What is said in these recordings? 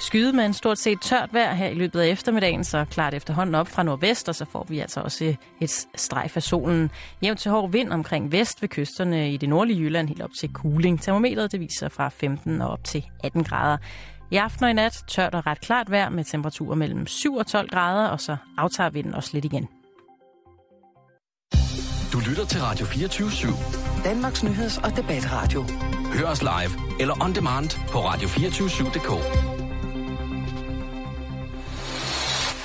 skyde med en stort set tørt vejr her i løbet af eftermiddagen, så klart efterhånden op fra nordvest, og så får vi altså også et strejf af solen. Jævnt til hård vind omkring vest ved kysterne i det nordlige Jylland, helt op til Kuling. Termometret det viser fra 15 og op til 18 grader. I aften og i nat tørt og ret klart vejr med temperaturer mellem 7 og 12 grader, og så aftager vinden også lidt igen. Du lytter til Radio 24 /7. Danmarks nyheds- og debatradio. Hør os live eller on demand på radio247.dk.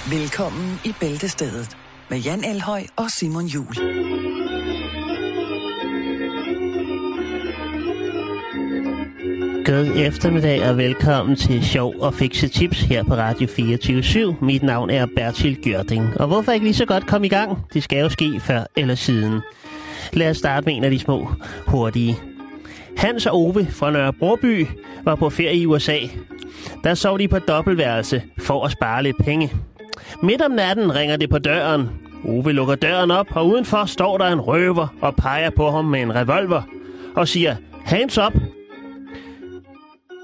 Velkommen i Bæltestedet med Jan Elhøj og Simon Jul. God eftermiddag og velkommen til Sjov og Fikse Tips her på Radio 24 Mit navn er Bertil Gjørding. Og hvorfor ikke lige så godt komme i gang? Det skal jo ske før eller siden. Lad os starte med en af de små hurtige. Hans og Ove fra Nørre Broby var på ferie i USA. Der sov de på dobbeltværelse for at spare lidt penge. Midt om natten ringer det på døren. Ove lukker døren op, og udenfor står der en røver og peger på ham med en revolver og siger, hands up,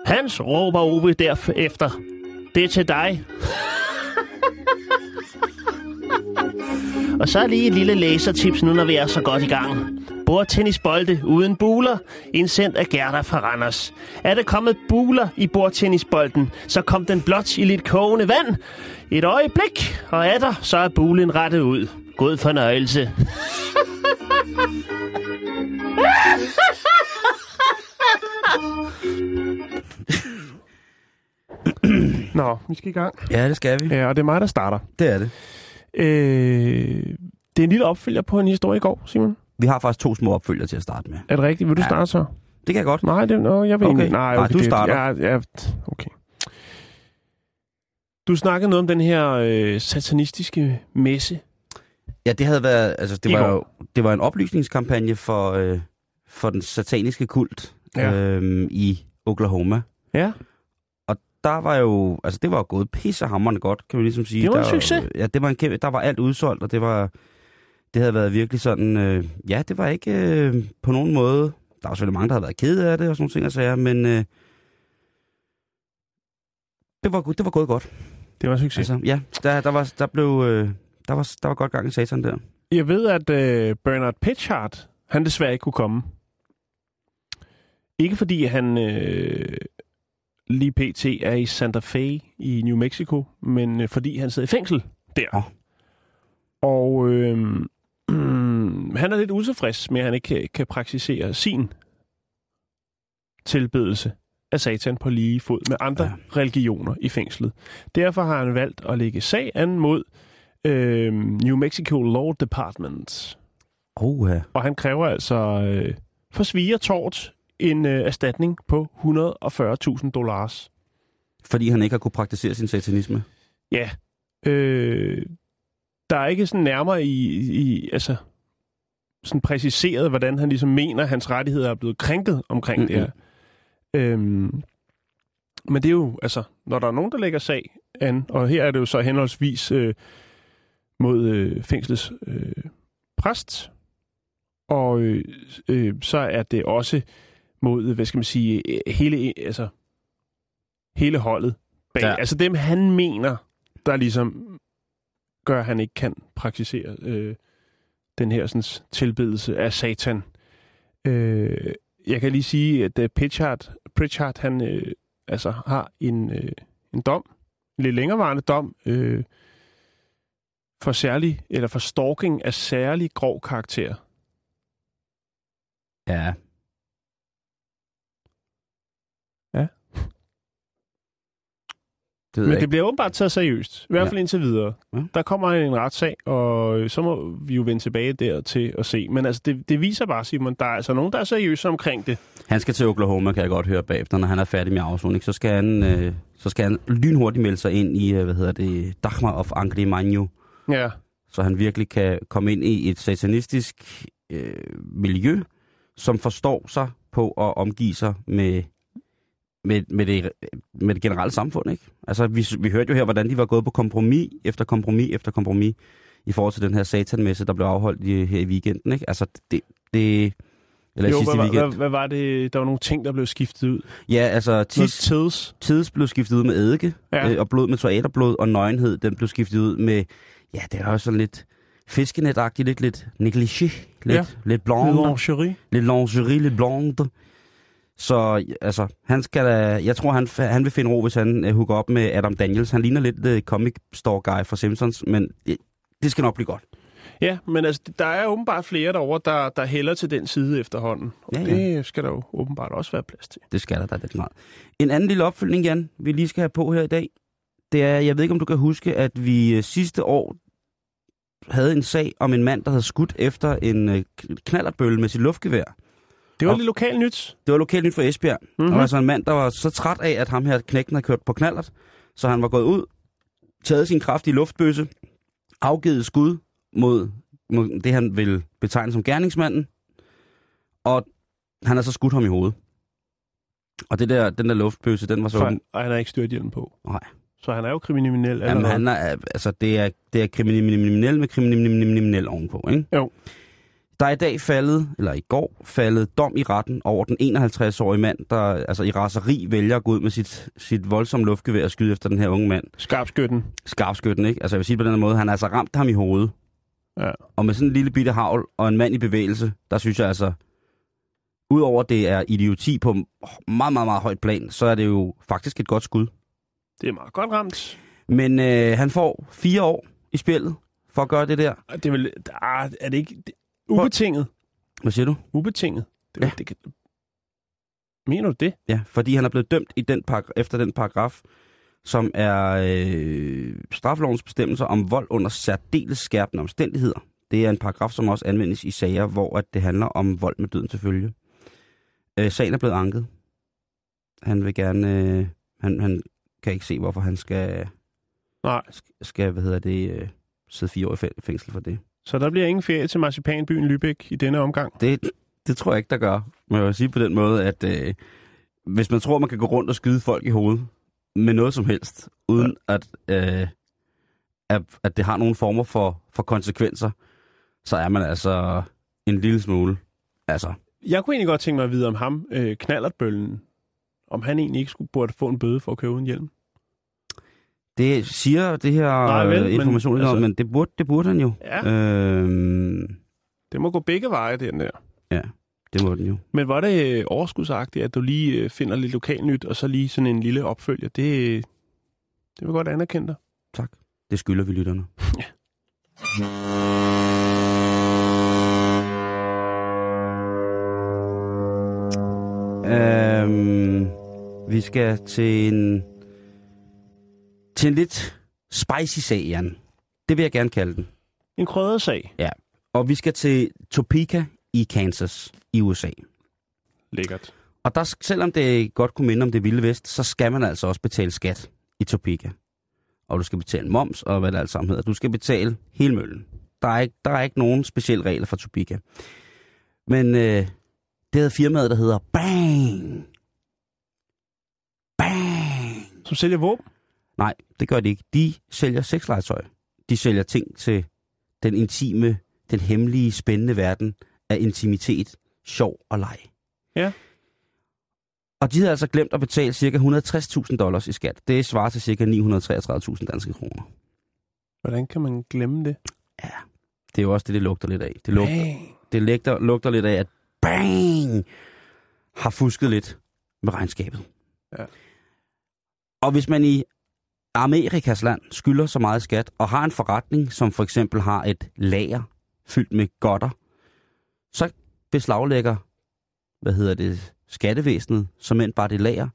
Hans, råber Ove derefter. Det er til dig. Og så lige et lille læsertips nu, når vi er så godt i gang. Bordtennisbolde uden buler, indsendt af Gerda fra Randers. Er det kommet buler i bordtennisbolden, så kom den blot i lidt kogende vand. Et øjeblik, og er der, så er bulen rettet ud. God fornøjelse. Nå, vi skal i gang. Ja, det skal vi. Ja, og det er mig, der starter. Det er det. Øh, det er en lille opfølger på en historie i går, Simon. Vi har faktisk to små opfølger til at starte med. Er det rigtigt? Vil du Ja. starte så? Det kan jeg godt. Nej, det, nå, jeg vil Okay. ikke. Nej, Nej, okay, du det- starter. Ja, ja, okay. Du snakkede noget om den her øh, satanistiske messe. Ja, det havde været, altså det I var jo, det var en oplysningskampagne for, øh, for den sataniske kult Ja. øhm, i Oklahoma. Ja, Der var jo, altså det var jo gået pissehammerende godt, kan man ligesom sige. Det var en der, succes. Ja, det var en kæmpe, der var alt udsolgt, og det var, det havde været virkelig sådan, øh, ja, det var ikke øh, på nogen måde, der var selvfølgelig mange, der havde været kede af det og sådan nogle ting og sager, men øh, det, var, det var gået godt. det var succes. Altså, ja, der, der, var, der, blev, øh, der, var, der var godt gang i satan der. Jeg ved, at øh, Bernard Pitchard, han desværre ikke kunne komme. Ikke fordi han øh, lige pt. er i Santa Fe i New Mexico, men øh, fordi han sidder i fængsel der. Åh. Og øh, mm, han er lidt utilfreds med, at han ikke kan, kan praktisere sin tilbedelse af satan på lige fod med andre Ja. religioner i fængslet. Derfor har han valgt at lægge sag an mod øh, New Mexico Law Department. Oh, ja. Og han kræver altså øh, for svige og tort en øh, erstatning på 140.000 dollars. Fordi han ikke har kunne praktisere sin satanisme. Ja. Øh, der er ikke sådan nærmere i, i altså sådan præciseret, hvordan han ligesom mener, at hans rettigheder er blevet krænket omkring mm-hmm. det her. Øhm, men det er jo, altså, når der er nogen, der lægger sag an, og her er det jo så henholdsvis øh, mod øh, fængslets øh, præst, og øh, øh, så er det også mod, hvad skal man sige, hele, altså, hele holdet bag. Ja. Altså dem, han mener, der ligesom gør, at han ikke kan praktisere øh, den her sådan, tilbedelse af satan. Øh, jeg kan lige sige, at uh, Pritchard, Pritchard han øh, altså har en, øh, en dom, en lidt længerevarende dom, øh, for særlig, eller for stalking af særlig grov karakter. Ja. Det Men det ikke. bliver åbenbart taget seriøst, i hvert fald Ja. indtil videre. Ja. Der kommer en retssag, og så må vi jo vende tilbage der til at se. Men altså, det, det viser bare, Simon, der er altså nogen, der er seriøse omkring det. Han skal til Oklahoma, kan jeg godt høre bagefter, når han er færdig med afsoning. Så skal han, øh, så skal han lynhurtigt melde sig ind i, øh, hvad hedder det, Dagmar of Angri Manjo, Ja, så han virkelig kan komme ind i et satanistisk øh, miljø, som forstår sig på at omgive sig med, med, med, det, med det generelle samfund. Ikke? Altså, vi, vi hørte jo her, hvordan de var gået på kompromis efter kompromis efter kompromis i forhold til den her satanmesse, der blev afholdt i, her i weekenden. Ikke? Altså, det, det, Eller i jo, sidste hvad, weekend. hvad, hvad, var det? Der var nogle ting, der blev skiftet ud. Ja, altså tis, tids. tids blev skiftet ud med eddike, Ja. øh, og blod med toaterblod, og nøgenhed, den blev skiftet ud med, ja, det er også sådan lidt fiskenetagtigt, lidt, lidt negligé, lidt, Ja. lidt blonde, Lingerie. lidt lingerie, lidt blonde. Så altså, han skal da, jeg tror, han, han vil finde ro, hvis han uh, hooker op med Adam Daniels. Han ligner lidt uh, comic store guy fra Simpsons, men det, det skal nok blive godt. Ja, men altså, der er åbenbart flere derovre, der, der hælder til den side efterhånden. Og Ja, ja. det skal der jo åbenbart også være plads til. Det skal der da lidt meget. En anden lille opfølgning, Jan, vi lige skal have på her i dag, det er, jeg ved ikke, om du kan huske, at vi øh, sidste år havde en sag om en mand, der havde skudt efter en øh, knallerbølle med sit luftgevær. Det var Og- lidt lokalt nyt. Det var lokalt nyt for Esbjerg. Mhm. Mm-hmm. Og altså en mand, der var så træt af, at ham her knægten havde kørt på knallert, så han var gået ud, taget sin kraftige luftbøsse, afgivet skud mod, mod det, han vil betegne som gerningsmanden, og han har så skudt ham i hovedet. Og det der, den der luftbøsse, den var så... Han- og han har ikke styrt på. Nej. Så han er jo kriminel Jamen, han er, altså, det er, det er kriminel med kriminel ovenpå, ikke? Jo. Der er i dag faldet, eller i går faldet dom i retten over den 51-årige mand, der altså i raseri vælger at gå ud med sit, sit voldsomme luftgevær og skyde efter den her unge mand. Skarpskytten. Skarpskytten, ikke? Altså jeg vil sige på den måde, han har altså ramt ham i hovedet. Ja. Og med sådan en lille bitte havl og en mand i bevægelse, der synes jeg altså, udover det er idioti på meget, meget, meget højt plan, så er det jo faktisk et godt skud. Det er meget godt ramt. Men øh, han får fire år i spillet for at gøre det der. Det er, vel, ah, er det ikke... Ubetinget. Hvad siger du? Ubetinget. Det, ja. Det kan, mener du det? Ja, fordi han er blevet dømt i den par, efter den paragraf, som er øh, straflovens bestemmelser om vold under særdeles skærpende omstændigheder. Det er en paragraf, som også anvendes i sager, hvor at det handler om vold med døden til følge. Øh, sagen er blevet anket. Han vil gerne... Øh, han, han kan ikke se, hvorfor han skal, Nej. skal hvad hedder det, øh, sidde fire år i fæ- fængsel for det. Så der bliver ingen ferie til marcipanbyen Lübeck i denne omgang. Det, det tror jeg ikke, der gør. Men jeg vil sige på den måde, at øh, hvis man tror, man kan gå rundt og skyde folk i hovedet med noget som helst, uden ja. at, øh, at, at det har nogle former for, for konsekvenser, så er man altså en lille smule. Altså, Jeg kunne egentlig godt tænke mig at vide om ham, øh, knallertbøllen, om han egentlig ikke skulle burde få en bøde for at køre uden hjelm. Det siger det her Nej, vel, øh, men information ikke om, altså- men det burde, det burde han jo. Ja. Øhm, Det må gå begge veje, den der. det må den jo. Men var det øh, overskudsagtigt, at du lige øh, finder lidt lokalnyt, og så lige sådan en lille opfølger? Det, det vil godt anerkende dig. Tak. Det skylder vi lytterne. Ja. Øhm, vi skal til en, til en lidt spicy sag, Jan. Det vil jeg gerne kalde den. En krødret sag. Og vi skal til Topeka i Kansas i USA. Lækkert. Og der, selvom det godt kunne minde om det vilde vest, så skal man altså også betale skat i Topeka. Og du skal betale moms og hvad det alt sammen hedder. Du skal betale hele møllen. Der er ikke, der er ikke nogen specielle regler for Topeka. Men øh, det havde firmaet, der hedder Bang. Bang. Som sælger våben? Nej, det gør de ikke. De sælger sexlegetøj. De sælger ting til den intime, den hemmelige, spændende verden af intimitet, sjov og leg. Ja. Og de havde altså glemt at betale ca. 160.000 dollars i skat. Det svarer til ca. 933.000 danske kroner. Hvordan kan man glemme det? Det er jo også det, det lugter lidt af. Det lugter, Bang. det lugter, lugter lidt af, at bang har fusket lidt med regnskabet. Ja. Og hvis man i Amerikas land skylder så meget skat, og har en forretning, som for eksempel har et lager fyldt med godter, så beslaglægger, hvad hedder det, skattevæsenet, som end bare det lager,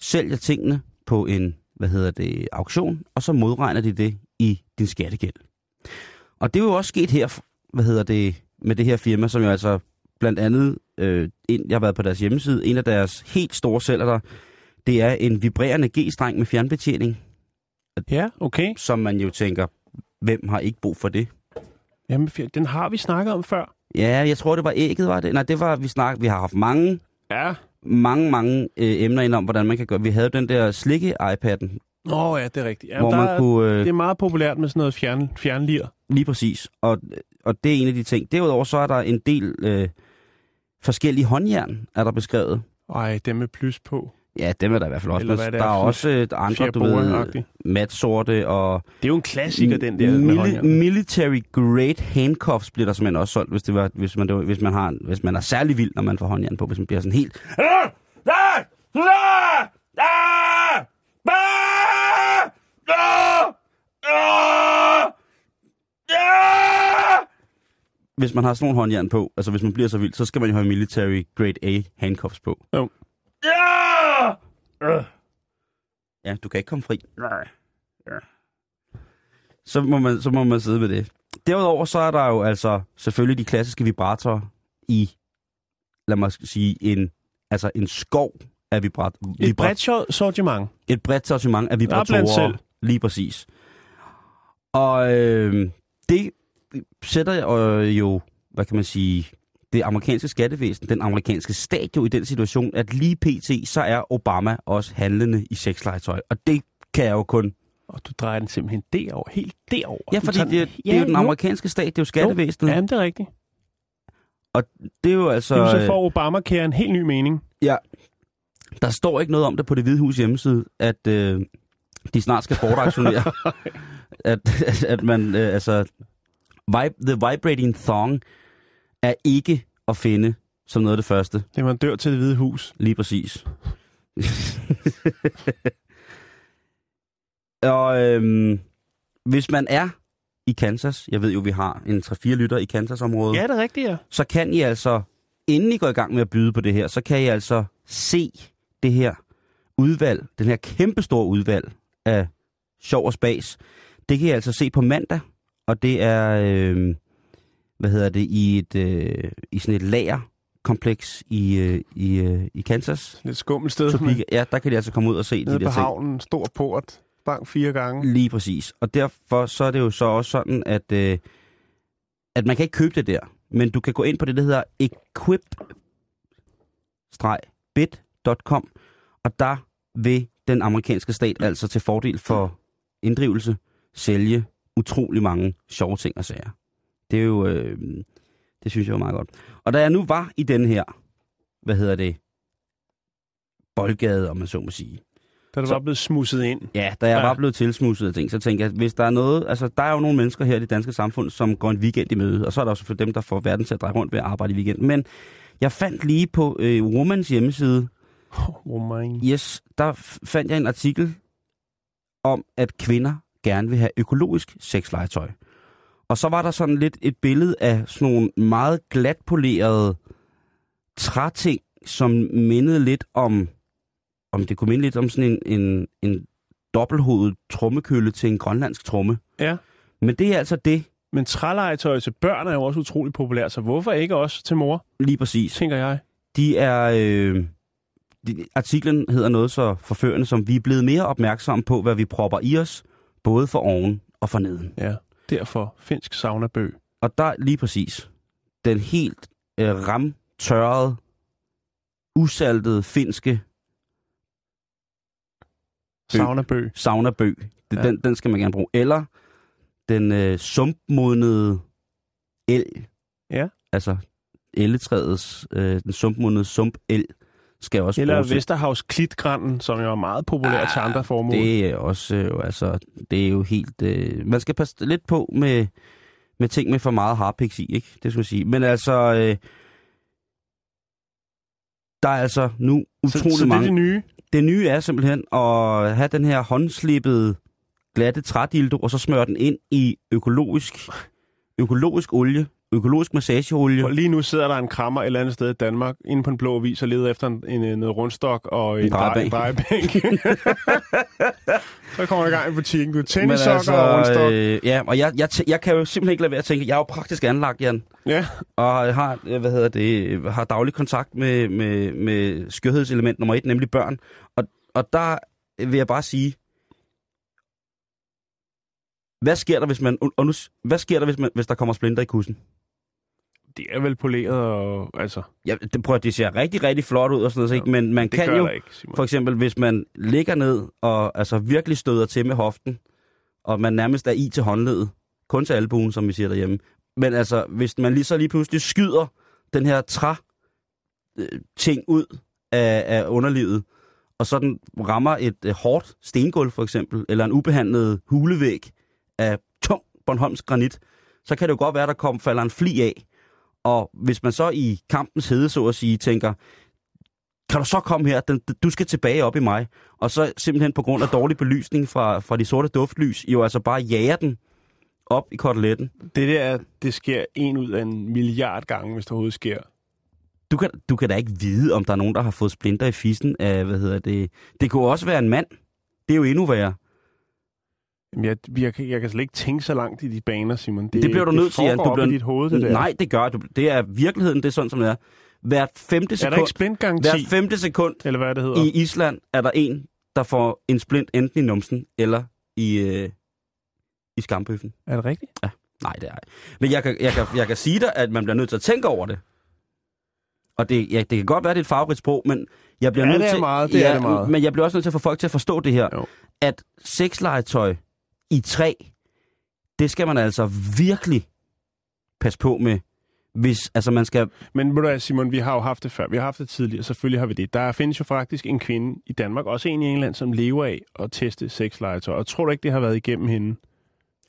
sælger tingene på en, hvad hedder det, auktion, og så modregner de det i din skattegæld. Og det er jo også sket her, hvad hedder det, med det her firma, som jo altså blandt andet, øh, en, jeg har været på deres hjemmeside, en af deres helt store sælgere, det er en vibrerende G-streng med fjernbetjening, Ja, okay. som man jo tænker, hvem har ikke brug for det? Jamen, den har vi snakket om før. Ja, jeg tror, det var ægget, var det? Nej, det var, vi snak, vi har haft mange, Ja. mange, mange øh, emner ind om, hvordan man kan gøre. Vi havde den der slikke-iPad'en, Åh, ja, det er rigtigt. Jamen, hvor man er, kunne... Øh, Det er meget populært med sådan noget fjern, fjernlir. Lige præcis. Og, og det er en af de ting. Derudover så er der en del øh, forskellige håndjern, er der beskrevet. Ej, dem med plus på. Ja, dem er der i hvert fald også. Eller hvad det der er, er også øh, andre, du ved, matsorte og... Det er jo en klassiker, den der med Mili- military grade handcuffs bliver der simpelthen også solgt, hvis, det var, hvis, man, det var- hvis, man har, hvis man er særlig vild, når man får håndjern på. Hvis man bliver sådan helt... Hvis man har sådan nogle håndjern på, altså hvis man bliver så vild, så skal man jo have military grade A handcuffs på. Jo. Ja, du kan ikke komme fri. Nej. Ja. Så må, man, så må man sidde med det. Derudover så er der jo altså selvfølgelig de klassiske vibratorer i, lad mig sige, en, altså en skov af vibrat, Et bredt sor- sortiment. et bredt sortiment af vibratorer. selv. Lige præcis. Og øh, det sætter øh, jo, hvad kan man sige, det amerikanske skattevæsen, den amerikanske stat jo i den situation, at lige pt. så er Obama også handlende i sexlegetøj. Og det kan jeg jo kun... Og du drejer den simpelthen derover, helt derover. Ja, fordi det, den- det er jo den amerikanske stat, det er jo skattevæsenet. Ja, det er rigtigt. Og det er jo altså... Jamen, så øh, får Obamacare en helt ny mening. Ja, der står ikke noget om det på det hvide hus hjemmeside, at øh, de snart skal bortaktionere. at, at, at man, øh, altså, vib, the vibrating thong er ikke at finde som noget af det første. Det man dør til det hvide hus. Lige præcis. og øhm, hvis man er i Kansas, jeg ved jo, vi har en 3-4 lytter i Kansas-området, Ja, det er rigtigt, ja. så kan I altså, inden I går i gang med at byde på det her, så kan I altså se det her udvalg, den her kæmpestore udvalg af sjov og spas. Det kan I altså se på mandag, og det er, øh, hvad hedder det, i, et, øh, i sådan et lagerkompleks i, øh, i, øh, i Kansas. Lidt skummelt sted. men Topeka. Ja, der kan de altså komme ud og se de Nede der på ting. havnen, stor port, bank fire gange. Lige præcis. Og derfor så er det jo så også sådan, at, øh, at man kan ikke købe det der. Men du kan gå ind på det, der hedder equip-bit.com, og der vil den amerikanske stat altså til fordel for inddrivelse sælge utrolig mange sjove ting og sager. Det er jo, øh, det synes jeg var meget godt. Og da jeg nu var i den her, hvad hedder det, boldgade, om man så må sige, Da det Så- var blevet smusset ind. Ja, da jeg Ja. var blevet tilsmusset af ting, så tænkte jeg, at hvis der er noget... Altså, der er jo nogle mennesker her i det danske samfund, som går en weekend i møde, og så er der også for dem, der får verden til at dreje rundt ved at arbejde i weekenden. Men jeg fandt lige på øh, Womans hjemmeside, Oh my. yes, der fandt jeg en artikel om, at kvinder gerne vil have økologisk sexlegetøj. Og så var der sådan lidt et billede af sådan nogle meget glatpolerede træting, som mindede lidt om, om det kunne minde lidt om sådan en, en, en dobbelthovedet trommekølle til en grønlandsk tromme. Ja. Men det er altså det, Men trælegetøj til børn er jo også utrolig populært, så hvorfor ikke også til mor, lige præcis. tænker jeg. De er... Øh, de, artiklen hedder noget så forførende, som vi er blevet mere opmærksomme på, hvad vi propper i os, både for oven og for neden. Ja, derfor finsk saunabøg. Og der lige præcis den helt øh, ramtørrede, usaltede finske Bøg. Saunabøg. saunabøg. Det, Ja. den, den skal man gerne bruge. Eller den øh, sumpmodnede el. Ja. Altså elletræets, øh, den sumpmodnede sumpel skal også Eller bruges. Vesterhavs klitgranen, som jo er meget populær ah, til andre formål. Det er også øh, jo, altså, det er jo helt... Øh, man skal passe lidt på med, med ting med for meget harpiks i, ikke? Det skal man sige. Men altså, øh, der er altså nu så, utrolig så det er mange... det nye. Det nye er simpelthen at have den her håndslippede glatte trædildo, og så smøre den ind i økologisk, økologisk olie, økologisk massageolie. Og lige nu sidder der en krammer et eller andet sted i Danmark, inde på en blå vis, og leder efter en, en, en rundstok og en, En drej- drejebænk. drejebænk. så kommer jeg i gang i butikken. Du er tennissokker altså, og rundstok. øh, ja, og jeg, jeg, jeg kan jo simpelthen ikke lade være at tænke, jeg er jo praktisk anlagt, Jan, Ja, og har, øh, hvad hedder det, har daglig kontakt med, med, med skørhedselement nummer et, nemlig børn. Og, og der vil jeg bare sige, hvad sker der, hvis man, og nu, hvad sker der, hvis, man, hvis der kommer splinter i kussen? det er vel poleret og... Altså, Ja, det, prøv, at- det ser rigtig, rigtig flot ud og sådan noget, så ikke? men man det kan jo, ikke, Simon. for eksempel, hvis man ligger ned og altså virkelig støder til med hoften, og man nærmest er i til håndledet, kun til albuen, som vi siger derhjemme. Men altså, hvis man lige så lige pludselig skyder den her træ øh, ting ud af, af underlivet, og så den rammer et øh, hårdt stengulv for eksempel, eller en ubehandlet hulevæg af tung Bornholms granit, så kan det jo godt være, der kom, falder en fli af. Og hvis man så i kampens hede, så at sige, tænker, kan du så komme her, den, du skal tilbage op i mig, og så simpelthen på grund af dårlig belysning fra, fra de sorte duftlys, jo altså bare jager den op i koteletten. Det der, det sker en ud af en milliard gange, hvis det overhovedet sker. Du kan, du kan da ikke vide, om der er nogen, der har fået splinter i fissen af, hvad hedder det... Det kunne også være en mand. Det er jo endnu værre. Jeg, jeg, jeg kan slet ikke tænke så langt i de baner, Simon. Det bliver du nødt til, Jan. Du bliver... i dit hoved, det der. Nej, det gør du. Det er virkeligheden, det er sådan, som det er. Hvert femte er der sekund, ikke splintgaranti? hvert femte sekund Eller hvad det hedder? i Island er der en, der får en splint enten i numsen eller i, øh, i skambøffen. Er det rigtigt? Nej, det er ej. Men jeg kan, jeg, kan, jeg kan sige dig, at man bliver nødt til at tænke over det. Og det, ja, det kan godt være, det er et farverigt sprog, men jeg bliver Ja, nødt det er til... meget, det er det meget. Men jeg bliver også nødt til at få folk til at forstå det her. Jo. At sexlegetøj i træ, det skal man altså virkelig passe på med. Hvis, altså man skal... Men ved du Simon, vi har jo haft det før. Vi har haft det tidligere, selvfølgelig har vi det. Der findes jo faktisk en kvinde i Danmark, også en i England, som lever af at teste sexlegetøj. Og tror du ikke, det har været igennem hende?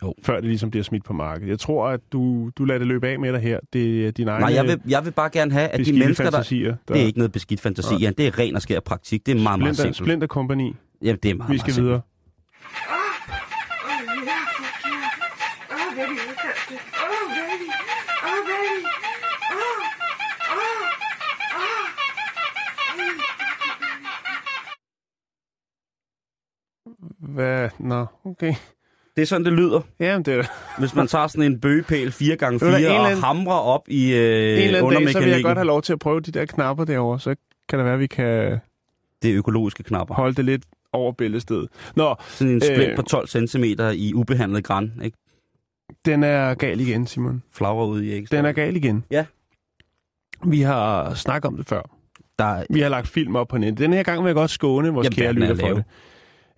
Jo. Før det ligesom bliver smidt på markedet. Jeg tror, at du, du lader det løbe af med dig her. Det er din egen Nej, jeg vil, jeg vil bare gerne have, at de mennesker, der... fantasier. Der, Det er ikke noget beskidt fantasi, Jan. Det er ren og skær praktik. Det er meget, meget Splinter, simpelt. Splinter Company. Jamen, det er meget, Vi skal meget simpelt. videre. Oh, baby, look at this. Oh, baby. Oh, baby. Oh, oh, oh. Hvad? Nå, okay. Det er sådan, det lyder, Jamen, det er hvis man tager sådan en bøgepæl 4 gange Ved du hvad, 4 en eller og anden- hamrer op i øh, en eller anden dag, så vil jeg godt have lov til at prøve de der knapper derovre. Så kan det være, at vi kan Det er økologiske knapper. holde det lidt over bæltestedet. Nå, Sådan en splint Øh. på 12 cm i ubehandlet græn, ikke? den er gal igen, Simon. Flagrer ud i æggestokken. Den er gal igen. Ja. Vi har snakket om det før. Der er, Vi har lagt film op på nettet. Den her gang vil jeg godt skåne vores Jamen, kære er lytter for det.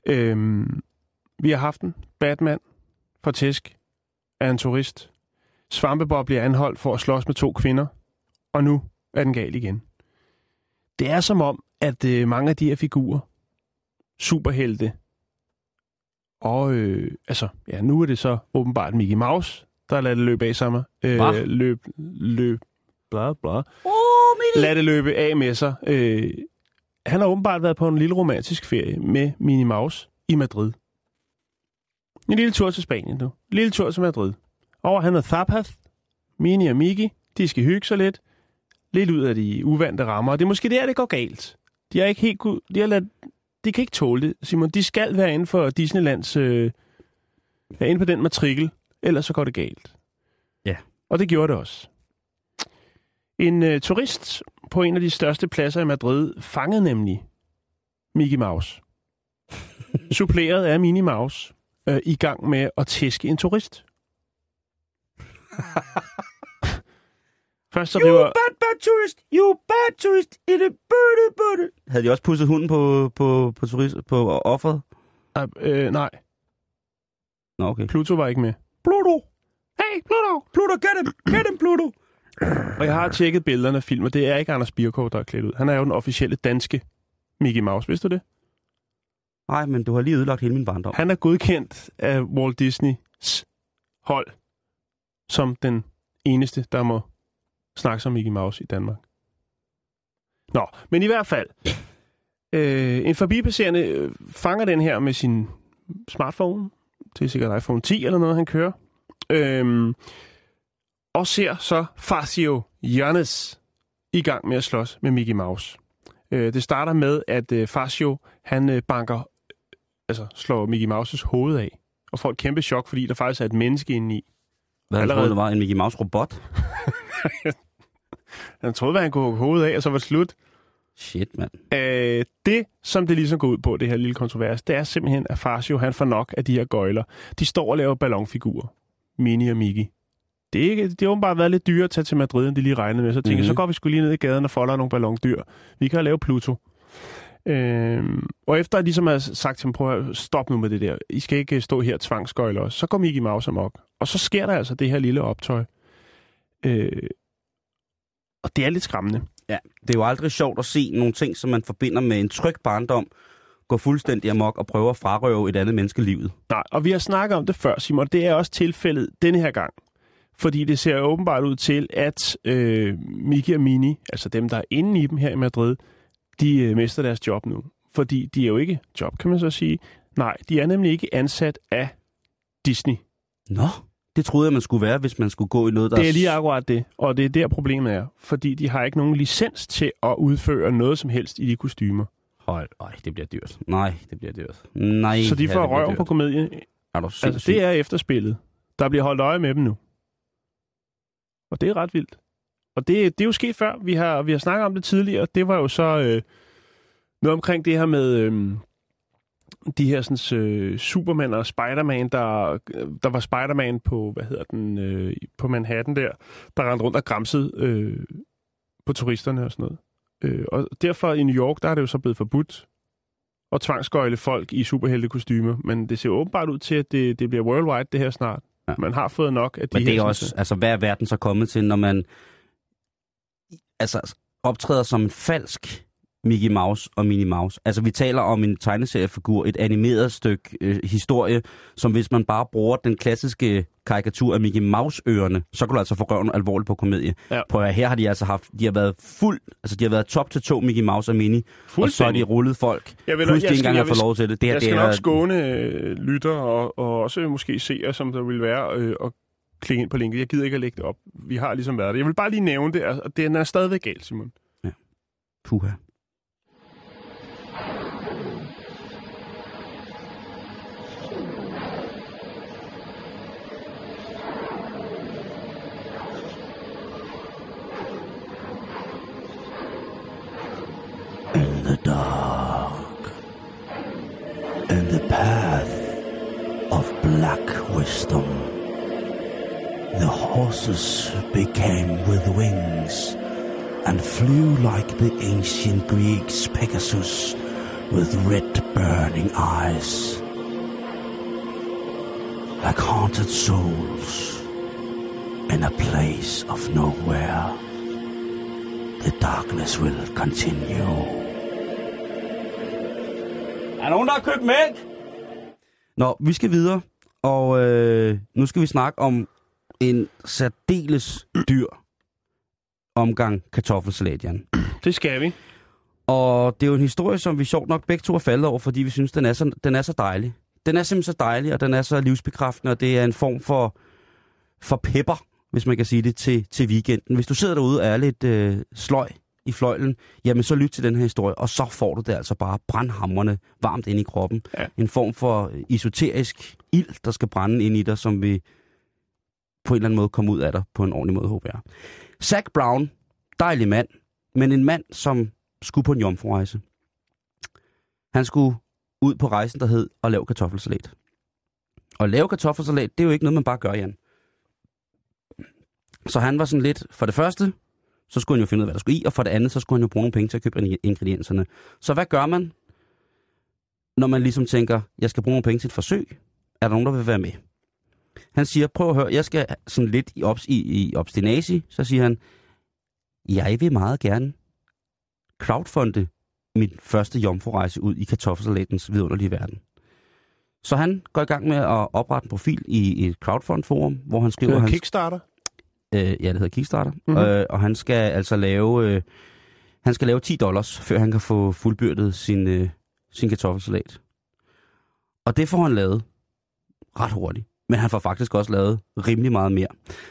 Øhm, vi har haft den. Batman for tæsk af en turist. Svampebob bliver anholdt for at slås med to kvinder. Og nu er den gal igen. Det er som om, at øh, mange af de her figurer, superhelte, og øh, altså, ja, nu er det så åbenbart Mickey Mouse, der lader det løbe af sammen. Øh, Hva? løb, løb, bla bla. oh, Lad det løbe af med sig. Øh, han har åbenbart været på en lille romantisk ferie med Minnie Mouse i Madrid. En lille tur til Spanien nu. En lille tur til Madrid. Over han og Thapath, Minnie og Mickey, de skal hygge sig lidt. Lidt ud af de uvante rammer. Og det er måske der, det går galt. De har ikke helt kunne, de, har ladet, de kan ikke tåle det, Simon. De skal være inden for Disneylands... Øh, være inde på den matrikel, ellers så går det galt. Ja. Og det gjorde det også. En øh, turist på en af de største pladser i Madrid fangede nemlig Mickey Mouse. Suppleret af Minnie Mouse øh, i gang med at tæske en turist. Først så You river... bad, bad tourist! You bad tourist! In a birdie, birdie. Havde de også pusset hunden på, på, på, turist, på offeret? Nej, øh, nej, Nå, okay. Pluto var ikke med. Pluto! Hey, Pluto! Pluto, get him! Get him, Pluto! Og jeg har tjekket billederne af film, og det er ikke Anders Birkov, der er klædt ud. Han er jo den officielle danske Mickey Mouse, vidste du det? Nej, men du har lige ødelagt hele min barndom. Han er godkendt af Walt Disneys hold som den eneste, der må snakke som Mickey Mouse i Danmark. Nå, men i hvert fald. Øh, en forbipasserende øh, fanger den her med sin smartphone. Det er sikkert iPhone 10 eller noget, han kører. Øh, og ser så Facio Jonas i gang med at slås med Mickey Mouse. Øh, det starter med, at øh, Facio han øh, banker altså slår Mickey Mouses hoved af. Og får et kæmpe chok, fordi der faktisk er et menneske inde i. Hvad han troede, det var en Mickey Mouse-robot? Han troede, at han kunne hugge hovedet af, og så var det slut. Shit, mand. Øh, det, som det ligesom går ud på, det her lille kontrovers, det er simpelthen, at Farsio, han får nok af de her gøjler. De står og laver ballonfigurer. Minnie og Mickey. Det er, ikke, det har åbenbart været lidt dyrt at tage til Madrid, end de lige regnede med. Så mm-hmm. Mhm. så går vi skulle lige ned i gaden og folder nogle ballondyr. Vi kan lave Pluto. Øhm, og efter at ligesom har sagt til dem, prøv at stoppe nu med det der. I skal ikke stå her og tvangsgøjle os. Så går Mickey Mouse amok. Og så sker der altså det her lille optøj. Øh, og det er lidt skræmmende. Ja, det er jo aldrig sjovt at se nogle ting, som man forbinder med en tryg barndom, gå fuldstændig amok og prøve at frarøve et andet menneske livet. Nej, og vi har snakket om det før, Simon. Det er også tilfældet denne her gang. Fordi det ser åbenbart ud til, at øh, Miki og Mini, altså dem, der er inde i dem her i Madrid, de øh, mister deres job nu. Fordi de er jo ikke job, kan man så sige. Nej, de er nemlig ikke ansat af Disney. Nå, det troede jeg, man skulle være, hvis man skulle gå i noget, der... Det er lige akkurat det, og det er der problemet er. Fordi de har ikke nogen licens til at udføre noget som helst i de kostymer. Hold, ej, det bliver dyrt. Nej, det bliver dyrt. Nej, Så de ja, får bliver røven på dyrt. komedien. Er du Altså, det er efterspillet. Der bliver holdt øje med dem nu. Og det er ret vildt. Og det, det er jo sket før. Vi har, vi har snakket om det tidligere. Det var jo så øh, noget omkring det her med øh, de her sådan, øh, Superman og Spider-Man, der, øh, der var Spider-Man på, hvad hedder den, øh, på Manhattan der, der rendte rundt og græmsede øh, på turisterne og sådan noget. Øh, og derfor i New York, der er det jo så blevet forbudt at tvangsgøjle folk i superheltekostymer. Men det ser åbenbart ud til, at det, det bliver worldwide det her snart. Ja. Man har fået nok af de Men det er også, altså hvad er verden så kommet til, når man altså optræder som en falsk Mickey Mouse og Minnie Mouse. Altså vi taler om en tegneseriefigur, et animeret stykke øh, historie, som hvis man bare bruger den klassiske karikatur af Mickey Mouse-ørerne, så kan du altså få røven alvorligt på komedie. Ja. Prøv at, høre, her har de altså haft, de har været fuld, altså de har været top til to Mickey Mouse og Minnie, og så har de rullet folk, Jeg vil- plus de jeg skal- engang har fået lov til det. Det her, Jeg det skal er, nok skåne øh, lytter og, og også måske seere, som der vil være, øh, og klikke ind på linket. Jeg gider ikke at lægge det op. Vi har ligesom været det. Jeg vil bare lige nævne det, og den er stadigvæk galt, Simon. Puha. Wisdom. The horses became with wings and flew like the ancient Greeks' Pegasus with red burning eyes. Like haunted souls in a place of nowhere. The darkness will continue. Er der nogen, der har købt mælk? Nå, vi skal videre, og øh, nu skal vi snakke om en særdeles dyr omgang kartoffelsalat, Jan. Det skal vi. Og det er jo en historie, som vi sjovt nok begge to er faldet over, fordi vi synes, den er så, den er så dejlig. Den er simpelthen så dejlig, og den er så livsbekræftende, og det er en form for, for pepper, hvis man kan sige det, til, til weekenden. Hvis du sidder derude og er lidt øh, sløj i fløjlen, jamen så lyt til den her historie, og så får du det altså bare brandhammerne varmt ind i kroppen. Ja. En form for esoterisk ild, der skal brænde ind i dig, som vi på en eller anden måde komme ud af dig på en ordentlig måde, håber jeg. Zac Brown, dejlig mand, men en mand, som skulle på en jomfrurejse. Han skulle ud på rejsen, der hed at lave kartoffelsalat. Og lave kartoffelsalat, det er jo ikke noget, man bare gør, Jan. Så han var sådan lidt, for det første, så skulle han jo finde ud af, hvad der skulle i, og for det andet, så skulle han jo bruge nogle penge til at købe ingredienserne. Så hvad gør man, når man ligesom tænker, jeg skal bruge nogle penge til et forsøg? Er der nogen, der vil være med? Han siger, prøv at høre, jeg skal sådan lidt i, obs, i, i obstinasi. Så siger han, jeg vil meget gerne crowdfunde min første jomfrurejse ud i kartoffelsalatens vidunderlige verden. Så han går i gang med at oprette en profil i et crowdfund-forum, hvor han Det skriver... er hans, Kickstarter. Øh, ja, det hedder Kickstarter. Mhm. Mm-hmm. Øh, og han skal altså lave... Øh, han skal lave 10 dollars, før han kan få fuldbyrdet sin, øh, sin kartoffelsalat. Og det får han lavet ret hurtigt. Men han får faktisk også lavet rimelig meget mere.